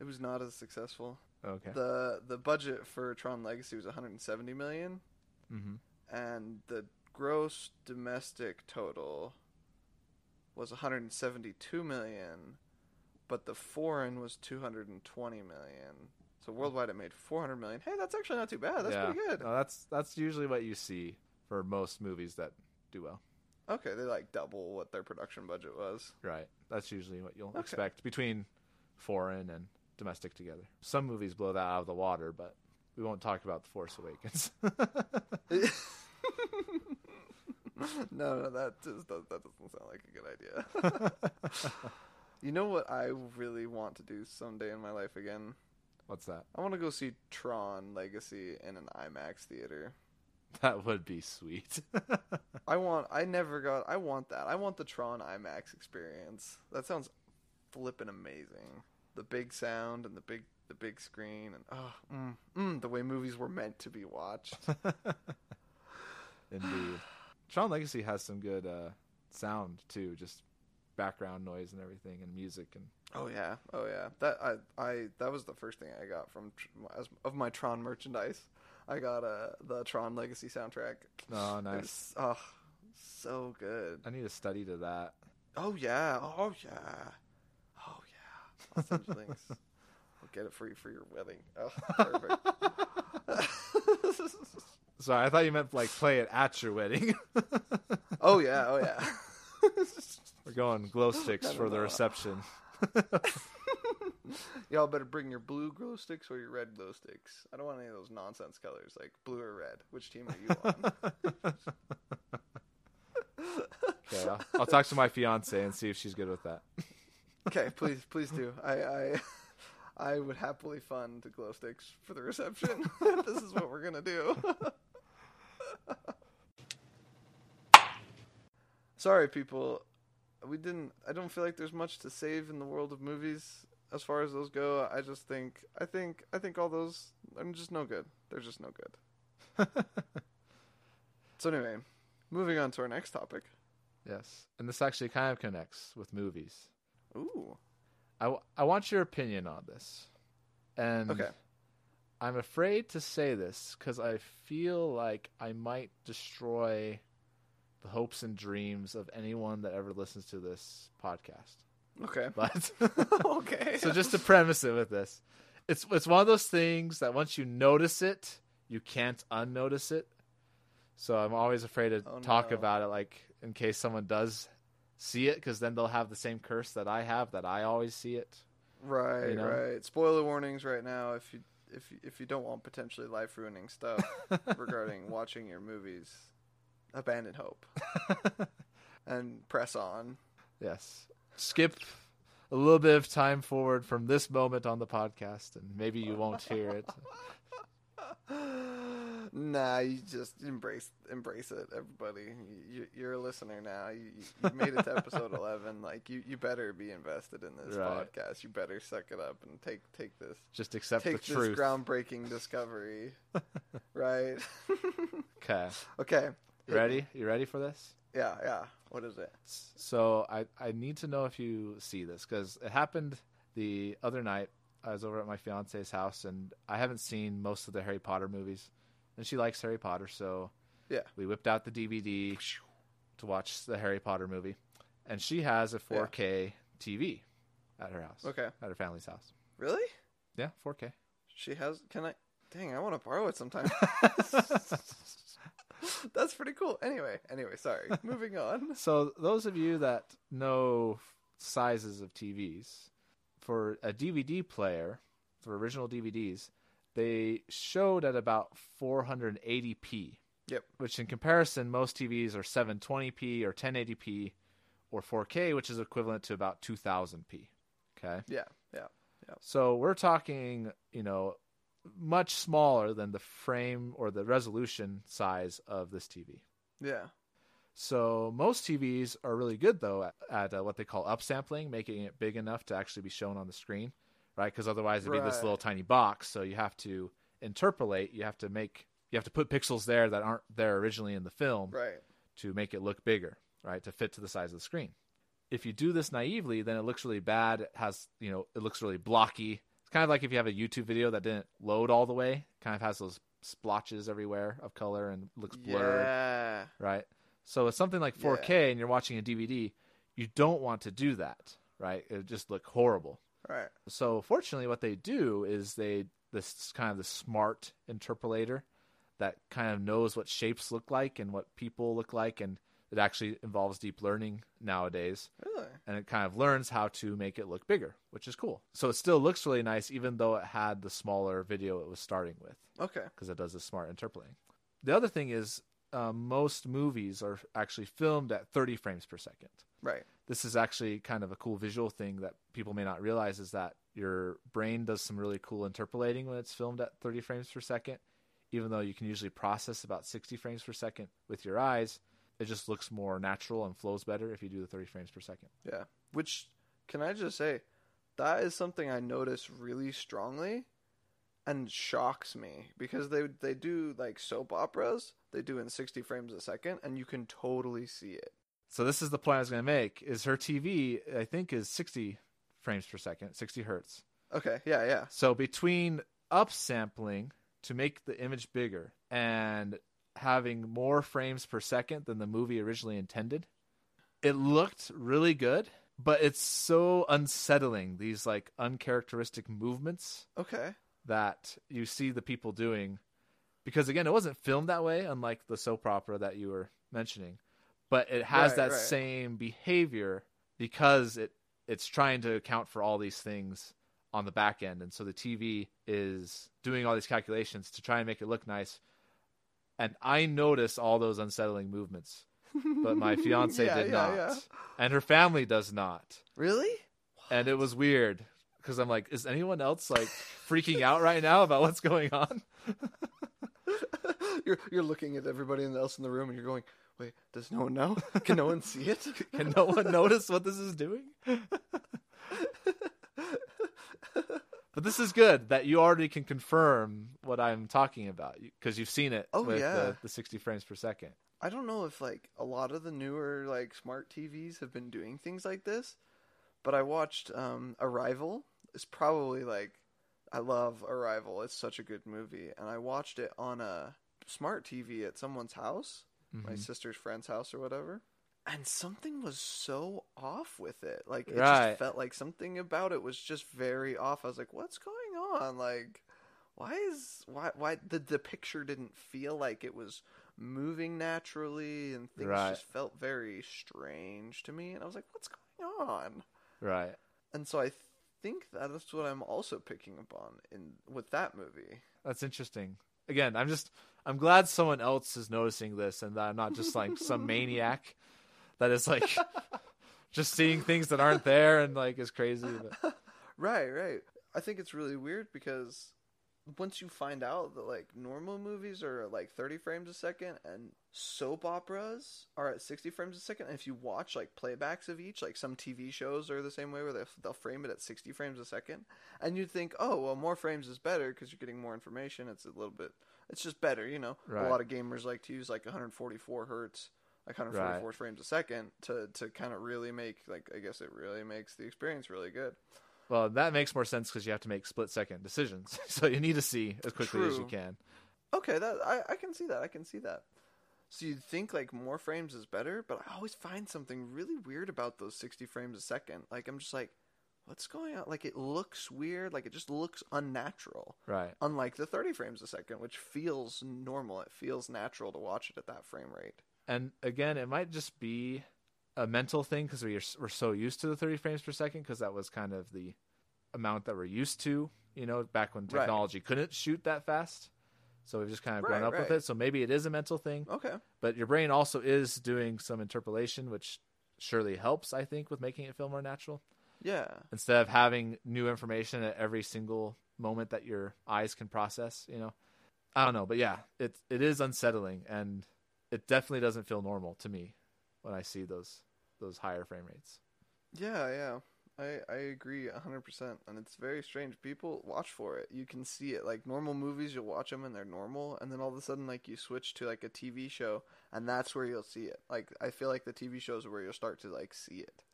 it was not as successful. Okay. the The budget for Tron Legacy was 170 million, mm-hmm. and the gross domestic total was 172 million, but the foreign was 220 million. So worldwide, it made 400 million. Hey, that's actually not too bad. That's yeah. pretty good. No, that's that's usually what you see for most movies that do well. Okay, they like double what their production budget was. Right. That's usually what you'll expect between foreign and domestic together. Some movies blow that out of the water, but we won't talk about The Force Awakens. no, no, that just does, that doesn't sound like a good idea. you know what I really want to do someday in my life again? What's that? I want to go see Tron Legacy in an IMAX theater. That would be sweet. I want. I never got. I want that. I want the Tron IMAX experience. That sounds flippin' amazing. the big sound and the big the big screen and oh, mm, mm, the way movies were meant to be watched. Indeed. Tron Legacy has some good uh, sound too, just background noise and everything, and music and Oh yeah, oh yeah. That I I that was the first thing I got from as, of my Tron merchandise. I got uh, the Tron Legacy soundtrack. oh, nice. was, oh, so good. I need to study to that. Oh yeah, oh yeah, oh yeah. I'll send you links. I'll get it for you for your wedding. Oh, perfect. Sorry, I thought you meant like play it at your wedding. oh yeah, oh yeah. We're going glow sticks for the know. reception. Y'all better bring your blue glow sticks or your red glow sticks. I don't want any of those nonsense colors like blue or red. Which team are you on? Okay, I'll, I'll talk to my fiance and see if she's good with that. okay, please, please do. I, I, I would happily fund the glow sticks for the reception. this is what we're gonna do. Sorry, people. We didn't. I don't feel like there's much to save in the world of movies as far as those go. I just think. I think. I think all those are just no good. They're just no good. So anyway, moving on to our next topic. Yes, and this actually kind of connects with movies. Ooh. I, w- I want your opinion on this. And Okay. I'm afraid to say this because I feel like I might destroy the hopes and dreams of anyone that ever listens to this podcast. Okay. But okay. so just to premise it with this, it's it's one of those things that once you notice it, you can't unnotice it. So I'm always afraid to Oh, talk no. about it, like in case someone does see it, because then they'll have the same curse that I have, that I always see it. Right, you know? right. Spoiler warnings right now if you if you, if you don't want potentially life ruining stuff regarding watching your movies, abandon hope and press on. Yes. Skip a little bit of time forward from this moment on the podcast, and maybe you won't hear it. nah, you just embrace embrace it, everybody. You, you're a listener now. You, you made it to episode eleven. Like you, you better be invested in this Right. podcast. You better suck it up and take take this Just accept take the this truth. groundbreaking discovery. right. Okay. okay. Ready? You ready for this? Yeah, yeah. What is it? So I I need to know if you see this because it happened the other night. I was over at my fiance's house and I haven't seen most of the Harry Potter movies, and she likes Harry Potter, so Yeah. we whipped out the DVD to watch the Harry Potter movie, and she has a 4K TV at her house, Okay. at her family's house. Really? Yeah, 4K. She has. Can I? Dang, I want to borrow it sometime. That's pretty cool. Anyway, anyway, sorry. Moving on. So those of you that know sizes of TVs, for a DVD player, for original DVDs, they showed at about 480p. Yep. Which in comparison, most TVs are 720p or 1080p or 4K, which is equivalent to about 2000p. Okay. Yeah, yeah. Yeah. So we're talking, you know, much smaller than the frame or the resolution size of this TV. Yeah. So most TVs are really good though at, at uh, what they call upsampling, making it big enough to actually be shown on the screen, right? Because otherwise it'd be this little tiny box. So you have to interpolate. You have to make. You have to put pixels there that aren't there originally in the film Right. to make it look bigger, right? To fit to the size of the screen. If you do this naively, then it looks really bad. It has, you know, it looks really blocky. It's kind of like if you have a YouTube video that didn't load all the way, it kind of has those splotches everywhere of color and looks blurred Yeah. right? So with something like 4K and you're watching a DVD, you don't want to do that, right? It would just look horrible. Right. So fortunately, what they do is they this kind of the smart interpolator that kind of knows what shapes look like and what people look like, and it actually involves deep learning nowadays, Really? and it kind of learns how to make it look bigger, which is cool. So it still looks really nice, even though it had the smaller video it was starting with Okay. because it does the smart interpolating. The other thing is um, most movies are actually filmed at 30 frames per second. Right. This is actually kind of a cool visual thing that people may not realize is that your brain does some really cool interpolating when it's filmed at 30 frames per second. Even though you can usually process about 60 frames per second with your eyes, it just looks more natural and flows better if you do the 30 frames per second. Yeah. Which can I just say, that is something I notice really strongly and shocks me because they they do like soap operas, they do in 60 frames a second and you can totally see it. So this is the point I was going to make. Is her TV? I think is 60 frames per second, 60 hertz. Okay, yeah, yeah. So between upsampling to make the image bigger and having more frames per second than the movie originally intended, it looked really good, but it's so unsettling these like uncharacteristic movements Okay. that you see the people doing because again it wasn't filmed that way unlike the soap opera that you were mentioning but it has Right, that right. same behavior because it it's trying to account for all these things on the back end and so the TV is doing all these calculations to try and make it look nice and I notice all those unsettling movements but my fiance Yeah, did yeah, not yeah. and her family does not Really? and it was weird because I'm like, is anyone else like freaking out right now about what's going on? you're you're looking at everybody else in the room and you're going, "Wait, does no one know? Can no one see it?" Can no one notice what this is doing? But this is good that you already can confirm what I'm talking about because you've seen it Oh, with yeah. the, the 60 frames per second. I don't know if like a lot of the newer like smart TVs have been doing things like this, but I watched um Arrival. It's probably like I love Arrival. It's such a good movie, and I watched it on a smart TV at someone's house, my Mhm. sister's friend's house or whatever. And something was so off with it. Like it Right. just felt like something about it was just very off. I was like, "What's going on?" Like why is why why the the picture didn't feel like it was moving naturally and things Right. just felt very strange to me and I was like what's going on Right. and so I think that's what I'm also picking up on in with that movie That's interesting. Again, I'm just I'm glad someone else is noticing this and that I'm not just like some maniac that is like just seeing things that aren't there and like is crazy. But right right I think it's really weird because once you find out that like normal movies are like 30 frames a second and soap operas are at 60 frames a second and if you watch like playbacks of each like some tv shows are the same way where they, they'll frame it at 60 frames a second and you'd think oh well more frames is better because you're getting more information it's a little bit it's just better you know Right. a lot of gamers like to use like 144 hertz like 144 Right. frames a second to to kind of really make like i guess it really makes the experience really good well, that makes more sense because you have to make split second decisions. so you need to see as quickly as you can. Okay, that I, I can see that. I can see that. So you'd think like more frames is better, but I always find something really weird about those 60 frames a second. Like I'm just like, what's going on? Like it looks weird. Like it just looks unnatural. Right. Unlike the 30 frames a second, which feels normal. It feels natural to watch it at that frame rate. And again, it might just be a mental thing because we're we're so used to the 30 frames per second because that was kind of the amount that we're used to. You know, back when Right. technology couldn't shoot that fast. So we've just kind of grown Right, up with it. So maybe it is a mental thing, Okay. but your brain also is doing some interpolation, which surely helps. I think with making it feel more natural Yeah. instead of having new information at every single moment that your eyes can process. You know, I don't know, but yeah, it it is unsettling, and it definitely doesn't feel normal to me when I see those those higher frame rates. Yeah, yeah. I, I agree 100%. And it's very strange. People watch for it. You can see it. Like normal movies, you'll watch them and they're normal. And then all of a sudden, like, you switch to, like, a TV show and that's where you'll see it. Like, I feel like the TV shows where you'll start to, like, see it.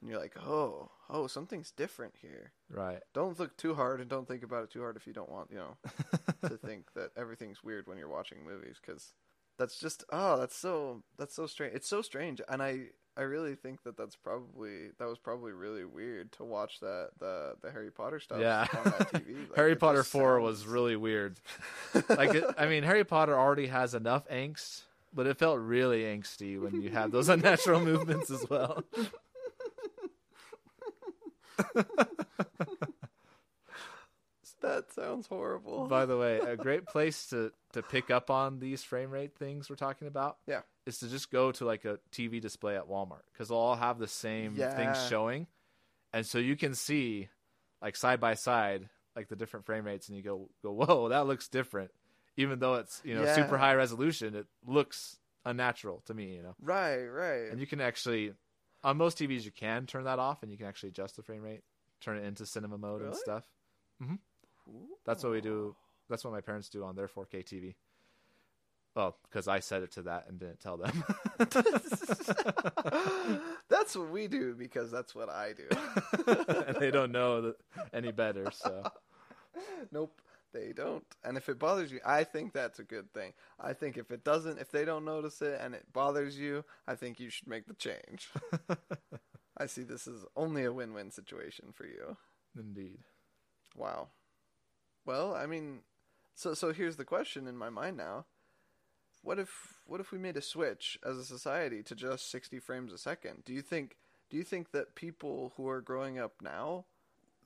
And you're like, oh, oh, something's different here. Right. Don't look too hard and don't think about it too hard if you don't want, you know, to think that everything's weird when you're watching movies because that's just oh that's so that's so strange it's so strange and i i really think that that's probably that was probably really weird to watch that the the harry potter stuff Yeah. on that tv Like, Harry Potter 4 sounds- was really weird. Like, it, I mean, Harry Potter already has enough angst, but it felt really angsty when you have those unnatural movements as well. that sounds horrible By the way, a great place to to pick up on these frame rate things we're talking about, Yeah. is to just go to like a TV display at Walmart because they'll all have the same things showing, and so you can see like side by side like the different frame rates, and you go go whoa that looks different, even though it's you know super high resolution, it looks unnatural to me, you know, right right and you can actually on most TVs you can turn that off and you can actually adjust the frame rate turn it into cinema mode and Really? stuff. Mm-hmm. That's what we do. That's what my parents do on their 4K TV. Well, because I set it to that and didn't tell them. that's what we do because that's what I do. and they don't know any better. So nope, they don't. And if it bothers you, I think that's a good thing. I think if it doesn't, if they don't notice it and it bothers you, I think you should make the change. I see this is only a win-win situation for you. indeed. Wow. Well, I mean, so so here's the question in my mind now. What if what if we made a switch as a society to just 60 frames a second? Do you think do you think that people who are growing up now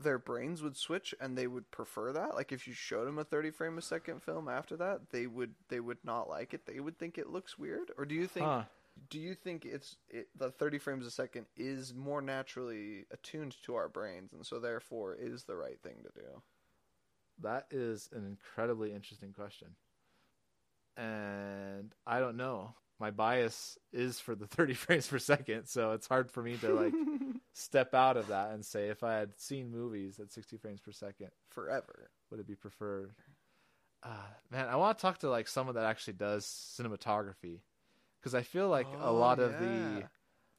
their brains would switch and they would prefer that? Like if you showed them a 30 frame a second film after that, they would they would not like it. They would think it looks weird? Or do you think Huh. do you think it's it, the 30 frames a second is more naturally attuned to our brains and so therefore is the right thing to do? That is an incredibly interesting question. And I don't know. My bias is for the 30 frames per second, so it's hard for me to like step out of that and say if I had seen movies at 60 frames per second, forever. would it be preferred? Uh, man, I want to talk to like someone that actually does cinematography because I feel like a Oh, lot of the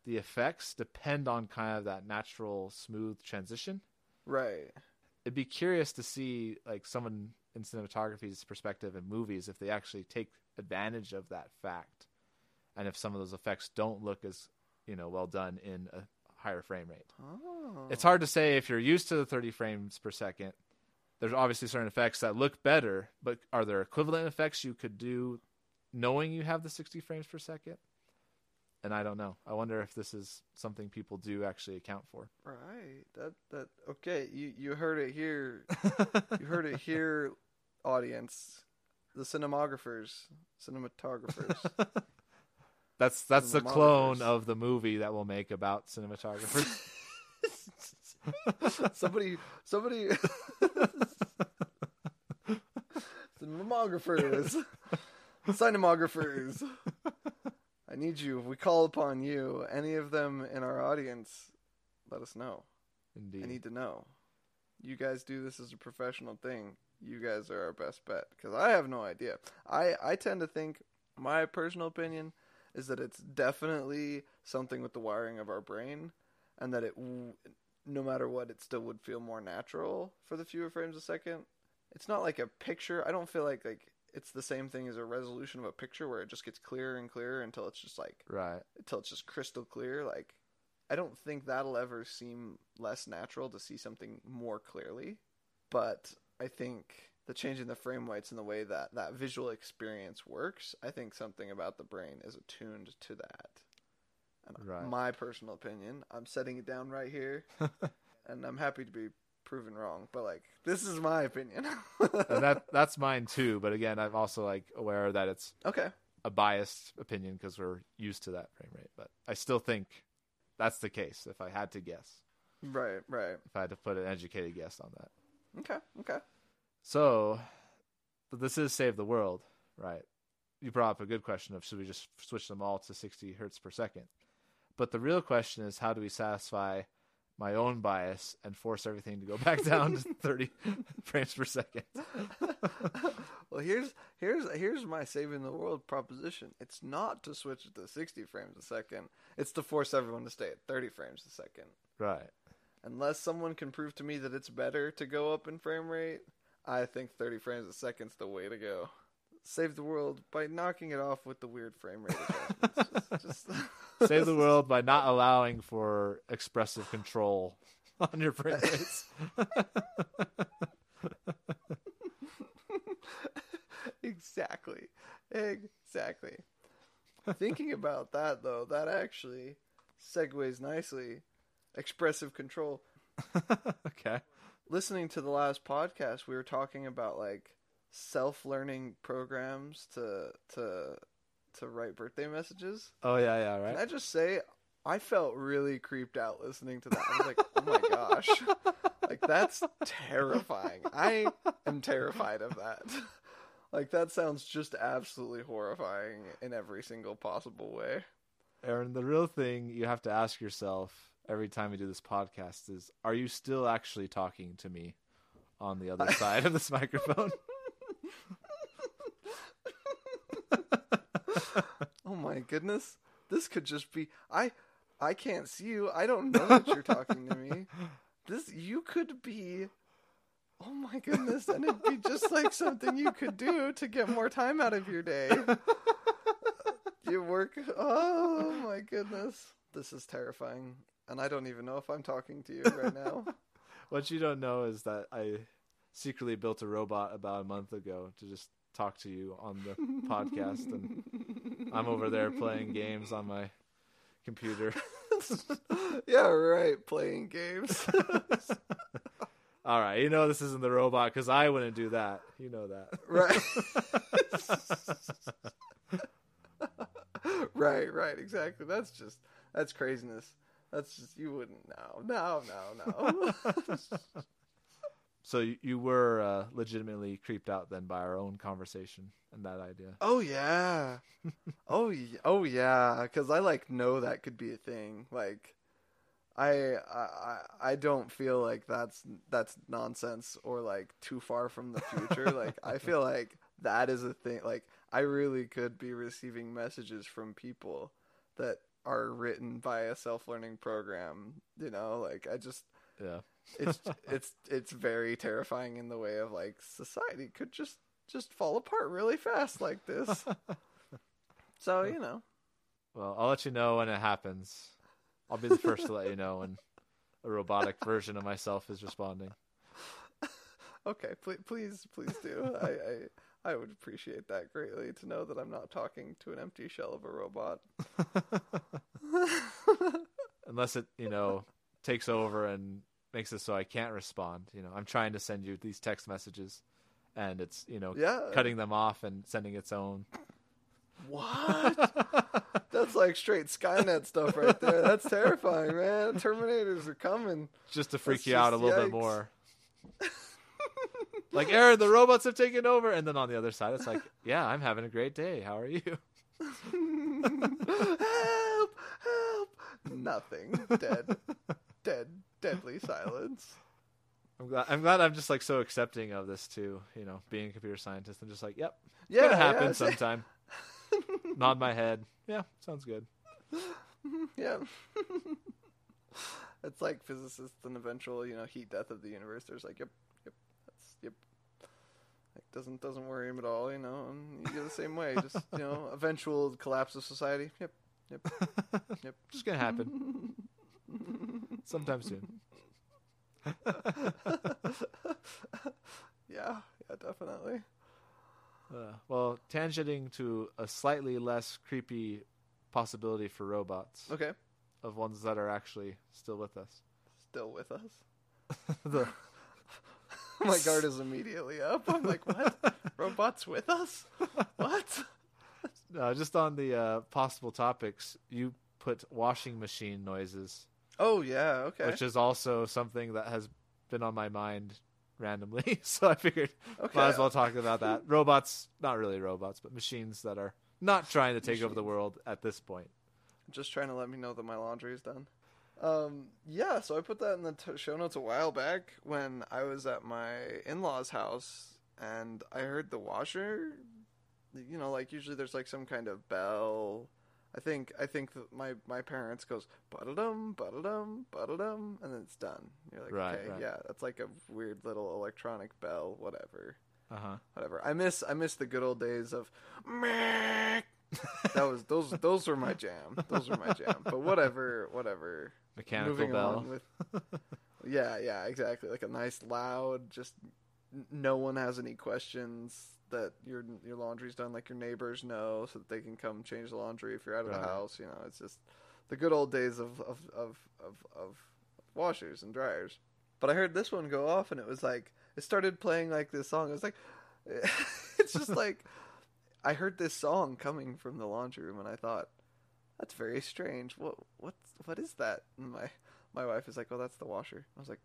the effects depend on kind of that natural smooth transition. Right. It'd be curious to see like someone in cinematography's perspective in movies if they actually take advantage of that fact and if some of those effects don't look as you know well done in a higher frame rate. Oh. It's hard to say if you're used to the 30 frames per second. There's obviously certain effects that look better, but are there equivalent effects you could do knowing you have the 60 frames per second? And I don't know. I wonder if this is something people do actually account for. right. That that okay, you you heard it here. you heard it here audience. The cinematographers, cinematographers. That's that's the clone of the movie that we'll make about cinematographers. somebody somebody Cinematographers. Cinemographers. Need you. If we call upon you. Any of them in our audience, let us know. Indeed. I need to know. You guys do this as a professional thing. You guys are our best bet because I have no idea. I I tend to think my personal opinion is that it's definitely something with the wiring of our brain, and that it w- no matter what, it still would feel more natural for the fewer frames a second. It's not like a picture. I don't feel like like it's the same thing as a resolution of a picture where it just gets clearer and clearer until it's just like right. until it's just crystal clear. Like, I don't think that'll ever seem less natural to see something more clearly. But I think the change in the frame rates and the way that that visual experience works, I think something about the brain is attuned to that. And Right. my personal opinion, I'm setting it down right here, and I'm happy to be proven wrong. But like, this is my opinion. and that that's mine too, but again, I'm also like aware that it's okay. a biased opinion because we're used to that frame rate, but I still think that's the case if I had to guess. Right. Right. If I had to put an educated guess on that. Okay. Okay. So, but this is save the world, right? You brought up a good question of should we just switch them all to 60 hertz per second? But the real question is how do we satisfy my own bias and force everything to go back down to 30 frames per second? well, here's here's here's my saving the world proposition. It's not to switch it to 60 frames a second. It's to force everyone to stay at 30 frames a second. Right. Unless someone can prove to me that it's better to go up in frame rate, I think 30 frames a second's the way to go. Save the world by knocking it off with the weird frame rate adjustments. just, just... Save the world by not allowing for expressive control on your frame rates. exactly. Exactly. Thinking about that though, that actually segues nicely. Expressive control. okay. Listening to the last podcast, we were talking about like self-learning programs to to to write birthday messages. Oh yeah, yeah, right. Can. I just say I felt really creeped out listening to that. I was like, "Oh my gosh." Like that's terrifying. I am terrified of that. Like that sounds just absolutely horrifying in every single possible way. Aaron, the real thing you have to ask yourself every time we do this podcast is are you still actually talking to me on the other side of this microphone? oh my goodness. This could just be I I can't see you. I don't know that you're talking to me. This you could be Oh my goodness, and it'd be just like something you could do to get more time out of your day. You work Oh my goodness. This is terrifying. And I don't even know if I'm talking to you right now. what you don't know is that I secretly built a robot about a month ago to just talk to you on the podcast and I'm over there playing games on my computer. yeah, right, playing games. All right, you know this isn't the robot because I wouldn't do that. You know that, right? right, right, exactly. That's just that's craziness. That's just you wouldn't know. No, no, no. So you, you were uh, legitimately creeped out then by our own conversation and that idea. Oh yeah. oh oh yeah, cuz I like know that could be a thing. Like I I I don't feel like that's that's nonsense or like too far from the future. like I feel like that is a thing. Like I really could be receiving messages from people that are written by a self-learning program, you know, like I just yeah. It's it's it's very terrifying in the way of like society could just just fall apart really fast like this. so, you know. Well, I'll let you know when it happens. I'll be the first to let you know when a robotic version of myself is responding. Okay, please, please, please do. I, I, I would appreciate that greatly to know that I'm not talking to an empty shell of a robot. Unless it, you know, takes over and makes it so I can't respond. You know, I'm trying to send you these text messages, and it's you know, yeah. cutting them off and sending its own. What? That's like straight Skynet stuff right there. That's terrifying, man. Terminators are coming. Just to freak That's you out a little yikes. bit more. like Aaron, the robots have taken over, and then on the other side, it's like, yeah, I'm having a great day. How are you? help! Help! Nothing. Dead. Dead. Deadly silence. I'm glad. I'm glad. I'm just like so accepting of this too. You know, being a computer scientist, I'm just like, yep, yeah, gonna happen yeah. sometime. Nod my head. Yeah, sounds good. yeah. it's like physicists and eventual, you know, heat death of the universe. There's like, yep, yep, that's yep. Like doesn't doesn't worry him at all, you know. And you go the same way. Just you know, eventual collapse of society. Yep, yep, yep. Just gonna happen sometime soon. yeah, yeah, definitely. Uh, well, tangenting to a slightly less creepy possibility for robots. Okay. Of ones that are actually still with us. Still with us. the my guard is immediately up. I'm like, what? robots with us? What? Uh, just on the uh, possible topics, you put washing machine noises. Oh yeah, okay. Which is also something that has been on my mind randomly. so I figured okay. might as well talk about that. Robots, not really robots, but machines that are not trying to take machines. over the world at this point. Just trying to let me know that my laundry is done. Um, yeah, so I put that in the t- show notes a while back when I was at my in-laws' house and I heard the washer. You know, like usually there's like some kind of bell I think I think my my parents goes ba-da-dum, ba-da-dum, ba-da-dum, and then it's done. You're like, right, okay, right. yeah, that's like a weird little electronic bell, whatever. Uh huh. Whatever. I miss I miss the good old days of. that was those those were my jam. Those were my jam. But whatever, whatever. Mechanical Moving bell. with, yeah, yeah, exactly. Like a nice loud, just no one has any questions that your your laundry's done, like your neighbors know, so that they can come change the laundry if you're out of right. the house. You know, it's just the good old days of of, of of of washers and dryers. But I heard this one go off, and it was like it started playing like this song. It was like it's just like I heard this song coming from the laundry room, and I thought that's very strange. What what what is that? And my my wife is like, "Oh, that's the washer." I was like,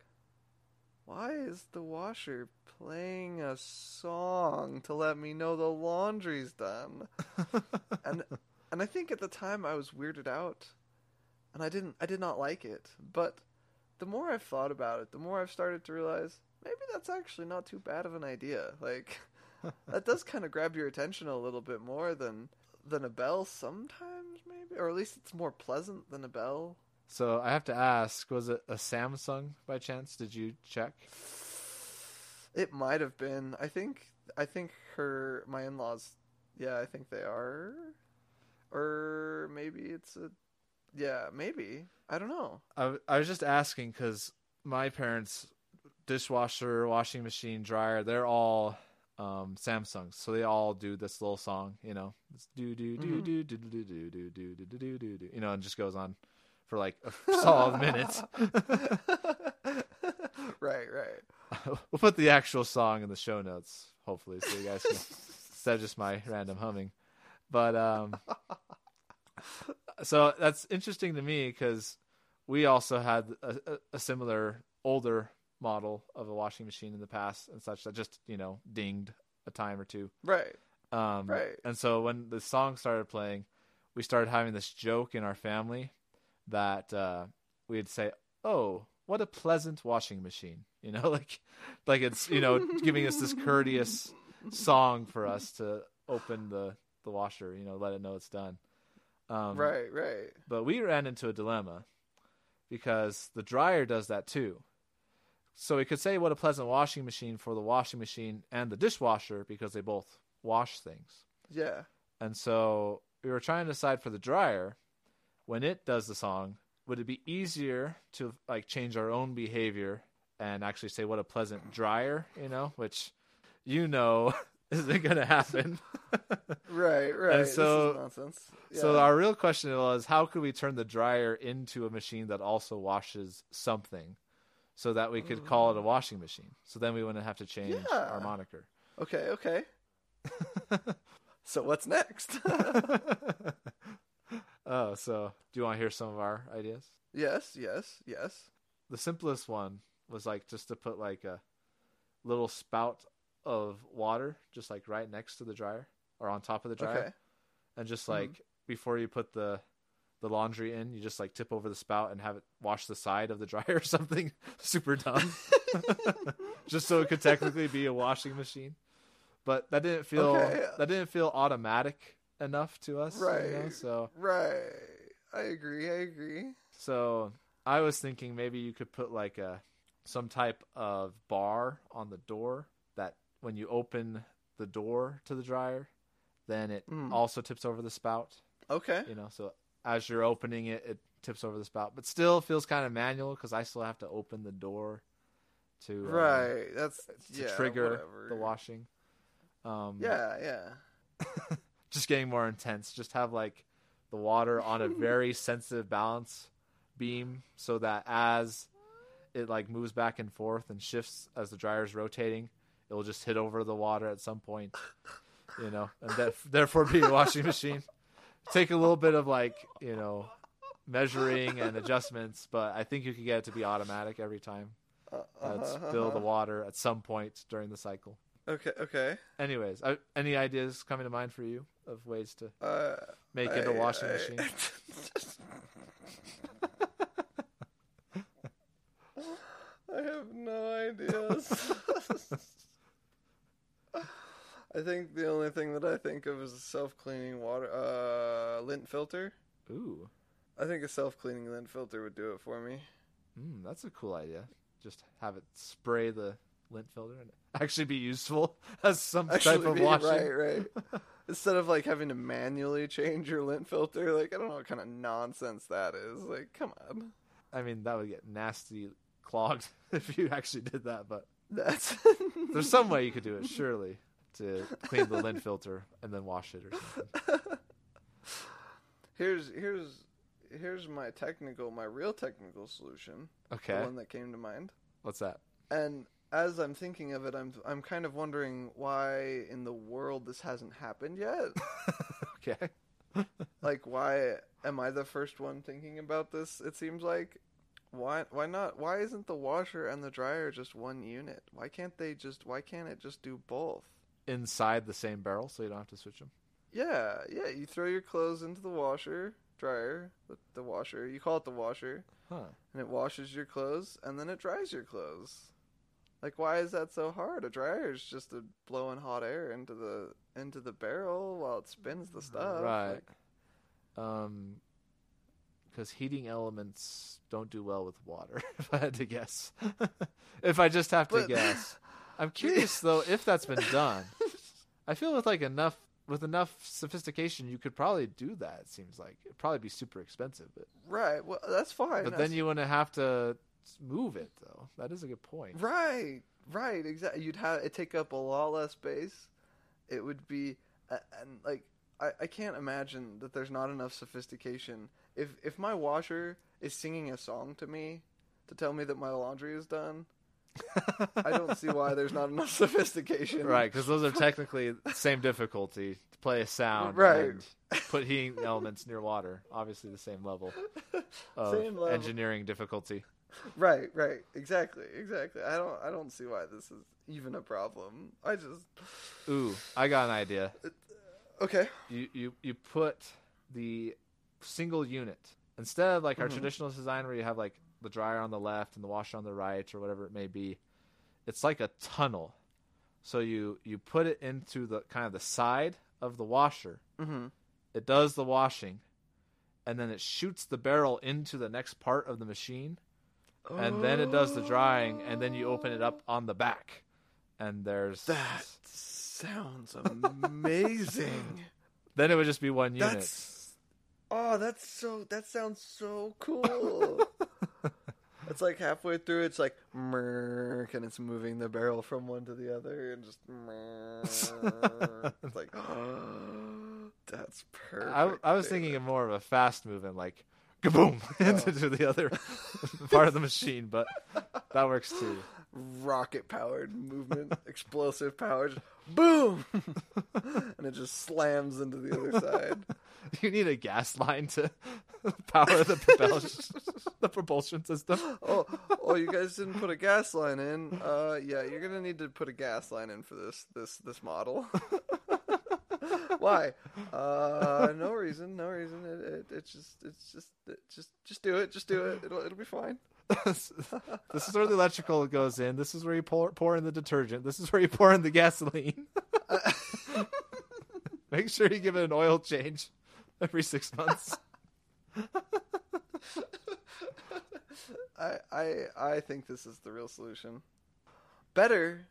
why is the washer playing a song to let me know the laundry's done? and and I think at the time I was weirded out. and I didn't I did not like it. But the more I've thought about it, the more I've started to realize maybe that's actually not too bad of an idea. Like that does kind of grab your attention a little bit more than than a bell sometimes maybe or at least it's more pleasant than a bell. So I have to ask, was it a Samsung by chance? Did you check? It might have been. I think I think her my in-laws yeah, I think they are or maybe it's a yeah, maybe. I don't know. I, I was just asking because my parents' dishwasher, washing machine, dryer, they're all um, Samsungs, so they all do this little song, you know, it's do do do do do do do do do do do do do, you know, and just goes on for like a solid minute. right, right. we'll put the actual song in the show notes, hopefully, so you guys can instead of just my random humming. But um, so that's interesting to me because we also had a, a, similar older model of a washing machine in the past and such that just you know dinged a time or two. Right. Um, right. And so when the song started playing, we started having this joke in our family that uh, we'd say, "Oh, what a pleasant washing machine," you know, like like it's you know giving us this courteous song for us to open the the washer, you know, let it know it's done. Um, right, right. But we ran into a dilemma because the dryer does that too. So we could say what a pleasant washing machine for the washing machine and the dishwasher because they both wash things. Yeah. And so we were trying to decide for the dryer when it does the song, would it be easier to like change our own behavior and actually say what a pleasant dryer, you know, which you know isn't going to happen. right, right. And so, nonsense. Yeah. So our real question was, how could we turn the dryer into a machine that also washes something, so that we could call it a mm. washing machine? So then we wouldn't have to change yeah. our moniker. Okay, okay. so what's next? Oh, so do you want to hear some of our ideas? Yes, yes, yes. The simplest one was like just to put like a little spout of water just like right next to the dryer or on top of the dryer. Okay. And just like mm-hmm. before you put the the laundry in, you just like tip over the spout and have it wash the side of the dryer or something super dumb. just so it could technically be a washing machine. But that didn't feel okay. that didn't feel automatic enough to us. Right. You know? So Right. I agree, I agree. So I was thinking maybe you could put like a some type of bar on the door that when you open the door to the dryer, then it mm. also tips over the spout. Okay. You know, so as you're opening it, it tips over the spout, but still feels kind of manual because I still have to open the door to uh, right. That's to yeah, trigger whatever. the washing. Um, yeah, yeah. just getting more intense. Just have like the water on a very sensitive balance beam, so that as it like moves back and forth and shifts as the dryer's rotating, it'll just hit over the water at some point, you know, and that therefore be a washing machine. Take a little bit of like you know measuring and adjustments, but I think you can get it to be automatic every time. Uh, uh, fill the water at some point during the cycle. Okay. Okay. Anyways, I, any ideas coming to mind for you of ways to uh, make it a washing I, machine? I have no ideas. I think the only thing that I think of is a self-cleaning water uh, lint filter. Ooh. I think a self-cleaning lint filter would do it for me. Mm, that's a cool idea. Just have it spray the lint filter and actually be useful as some actually type of be, washing. Right, right. Instead of like having to manually change your lint filter, like I don't know what kind of nonsense that is. Like, come on. I mean, that would get nasty clogged if you actually did that, but that's there's some way you could do it, surely to clean the lint filter and then wash it or something. Here's here's here's my technical, my real technical solution. Okay. The one that came to mind. What's that? And as I'm thinking of it, I'm I'm kind of wondering why in the world this hasn't happened yet. okay. like why am I the first one thinking about this? It seems like why why not why isn't the washer and the dryer just one unit? Why can't they just why can't it just do both? inside the same barrel, so you don't have to switch them. Yeah, yeah. You throw your clothes into the washer, dryer, the, the washer. You call it the washer, Huh. and it washes your clothes, and then it dries your clothes. Like, why is that so hard? A dryer is just a blowing hot air into the into the barrel while it spins the stuff. right. Like, Um, because heating elements don't do well with water. If I had to guess, if I just have to But- guess, I'm curious though if that's been done. I feel with like enough with enough sophistication, you could probably do that. It seems like it'd probably be super expensive, but right. Well, that's fine. but That's- then you wouldn't have to move it though. That is a good point. Right, right, exactly. You'd have it take up a lot less space. It would be, and like I, I can't imagine that there's not enough sophistication. If if my washer is singing a song to me to tell me that my laundry is done, I don't see why there's not enough sophistication. Right, because those are technically the same difficulty to play a sound Right. and put heating elements near water. Obviously, the same level of Same level. engineering difficulty. Right, right, exactly, exactly. I don't I don't see why this is even a problem. I just Ooh, I got an idea. okay. You you you put the single unit instead of like our Mhm. traditional design where you have like the dryer on the left and the washer on the right or whatever it may be. It's like a tunnel. So you you put it into the kind of the side of the washer Mm-hmm. it does the washing and then it shoots the barrel into the next part of the machine and then it does the drying and then you open it up on the back and there's That sounds amazing. then it would just be one unit That's oh, that's so. That sounds so cool. it's like halfway through, it's like merk, and it's moving the barrel from one to the other, and just merk. it's like oh, that's perfect. I, I was dude. thinking of more of a fast movement like kaboom into the other part of the machine but that works too rocket powered movement, explosive power, just boom, and it just slams into the other side. you need a gas line to power the propulsion the propulsion system oh, oh, you guys didn't put a gas line in. Uh, yeah, you're gonna need to put a gas line in for this this this model. Why? Uh, no reason, no reason. It, it, it's just, it's just, it just, just do it, just do it. It'll, it'll be fine. this is where the electrical goes in. This is where you pour pour in the detergent. This is where you pour in the gasoline. Make sure you give it an oil change every six months. I, I, I think this is the real solution. Better.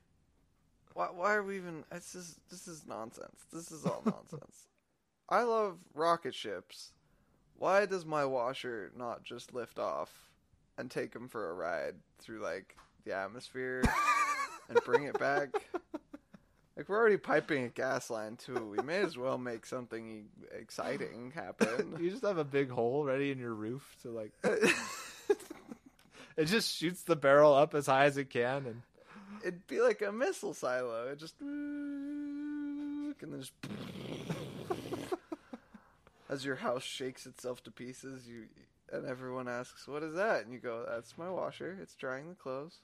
Why, why are we even? This is, this is nonsense. This is all nonsense. I love rocket ships. Why does my washer not just lift off and take him for a ride through like the atmosphere and bring it back? Like we're already piping a gas line too. We may as well make something exciting happen. You just have a big hole ready in your roof to like. It just shoots the barrel up as high as it can, and It'd be like a missile silo. It just and then just as your house shakes itself to pieces, you and everyone asks, "What is that?" And you go, "That's my washer. It's drying the clothes."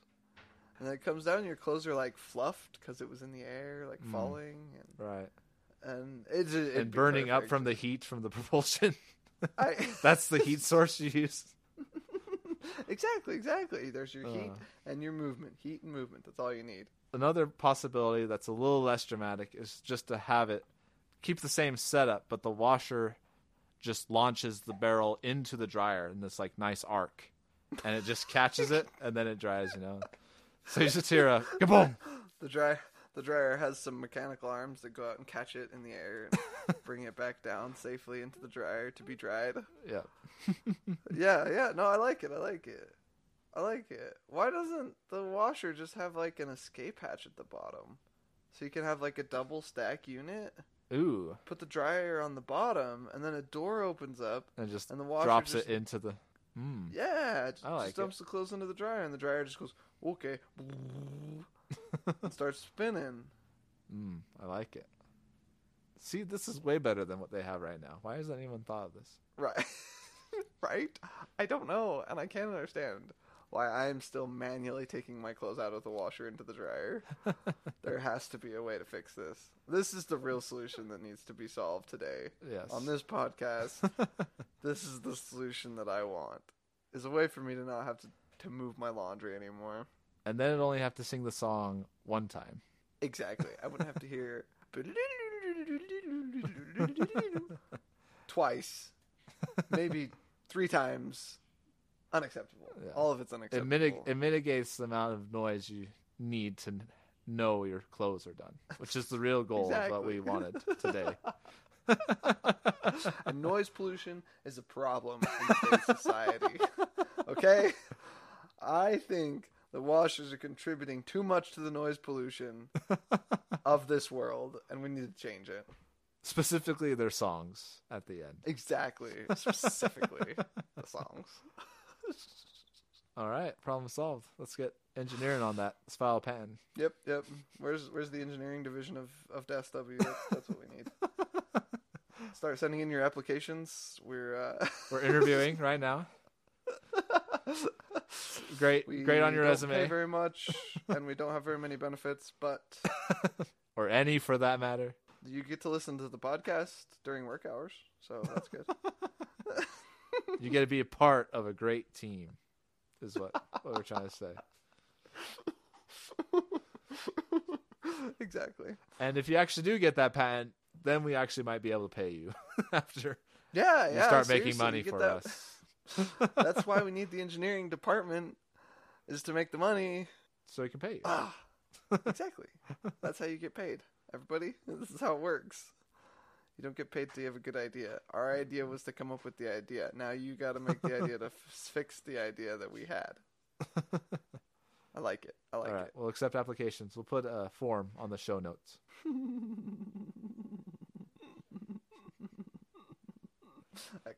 And then it comes down, and your clothes are like fluffed because it was in the air, like Mm. falling, and right, and it's and burning up from the heat from the propulsion. I, That's the heat source you use. exactly, exactly. There's your heat Uh. and your movement, heat and movement. That's all you need. Another possibility that's a little less dramatic is just to have it keep the same setup, but the washer just launches the barrel into the dryer in this like nice arc, and it just catches it and then it dries. You know, so you just hear a kaboom. The dry the dryer has some mechanical arms that go out and catch it in the air and bring it back down safely into the dryer to be dried. Yeah, Yeah, yeah, no, I like it. I like it. I like it. Why doesn't the washer just have like an escape hatch at the bottom? So you can have like a double stack unit, ooh, put the dryer on the bottom, and then a door opens up and just and the washer drops just, it into the. Mm. Yeah, it just, I like just dumps the clothes into the dryer and the dryer just goes, "Okay." and starts spinning. Mm, I like it. See, this is way better than what they have right now. Why hasn't anyone thought of this? Right. right? I don't know, and I can't understand why I am still manually taking my clothes out of the washer into the dryer. there has to be a way to fix this. This is the real solution that needs to be solved today Yes. on this podcast. this is the solution that I want. Is a way for me to not have to to move my laundry anymore. And then it'd only have to sing the song one time. Exactly. I wouldn't have to hear twice, maybe three times. Unacceptable. Yeah. All of it's It, unacceptable. mitig- it mitigates the amount of noise you need to know your clothes are done, which is the real goal of what we Exactly. wanted today. and noise pollution is a problem in today's society. Okay? I think the washers are contributing too much to the noise pollution of this world, and we need to change it. Specifically, their songs at the end. Exactly. Specifically, the songs. All right, problem solved. Let's get engineering on that. Let's file a patent. Yep, yep. Where's where's the engineering division of of Das W? That's, that's what we need. Start sending in your applications. We're uh, We're interviewing right now. Great, we great on your don't resume, Pay very much, and we don't have very many benefits, but or any for that matter. you get to listen to the podcast during work hours, so that's good. You get to be a part of a great team, is what what we're trying to say. exactly. And if you actually do get that patent, then we actually might be able to pay you after Yeah, you yeah. start making money for that- us, that's why we need the engineering department is to make the money. So you can pay you. Ah, exactly. That's how you get paid. Everybody, this is how it works. You don't get paid till you have a good idea. Our idea was to come up with the idea. Now you got to make the idea to f- fix the idea that we had. I like it. I like it. We'll accept applications. We'll put a form on the show notes. I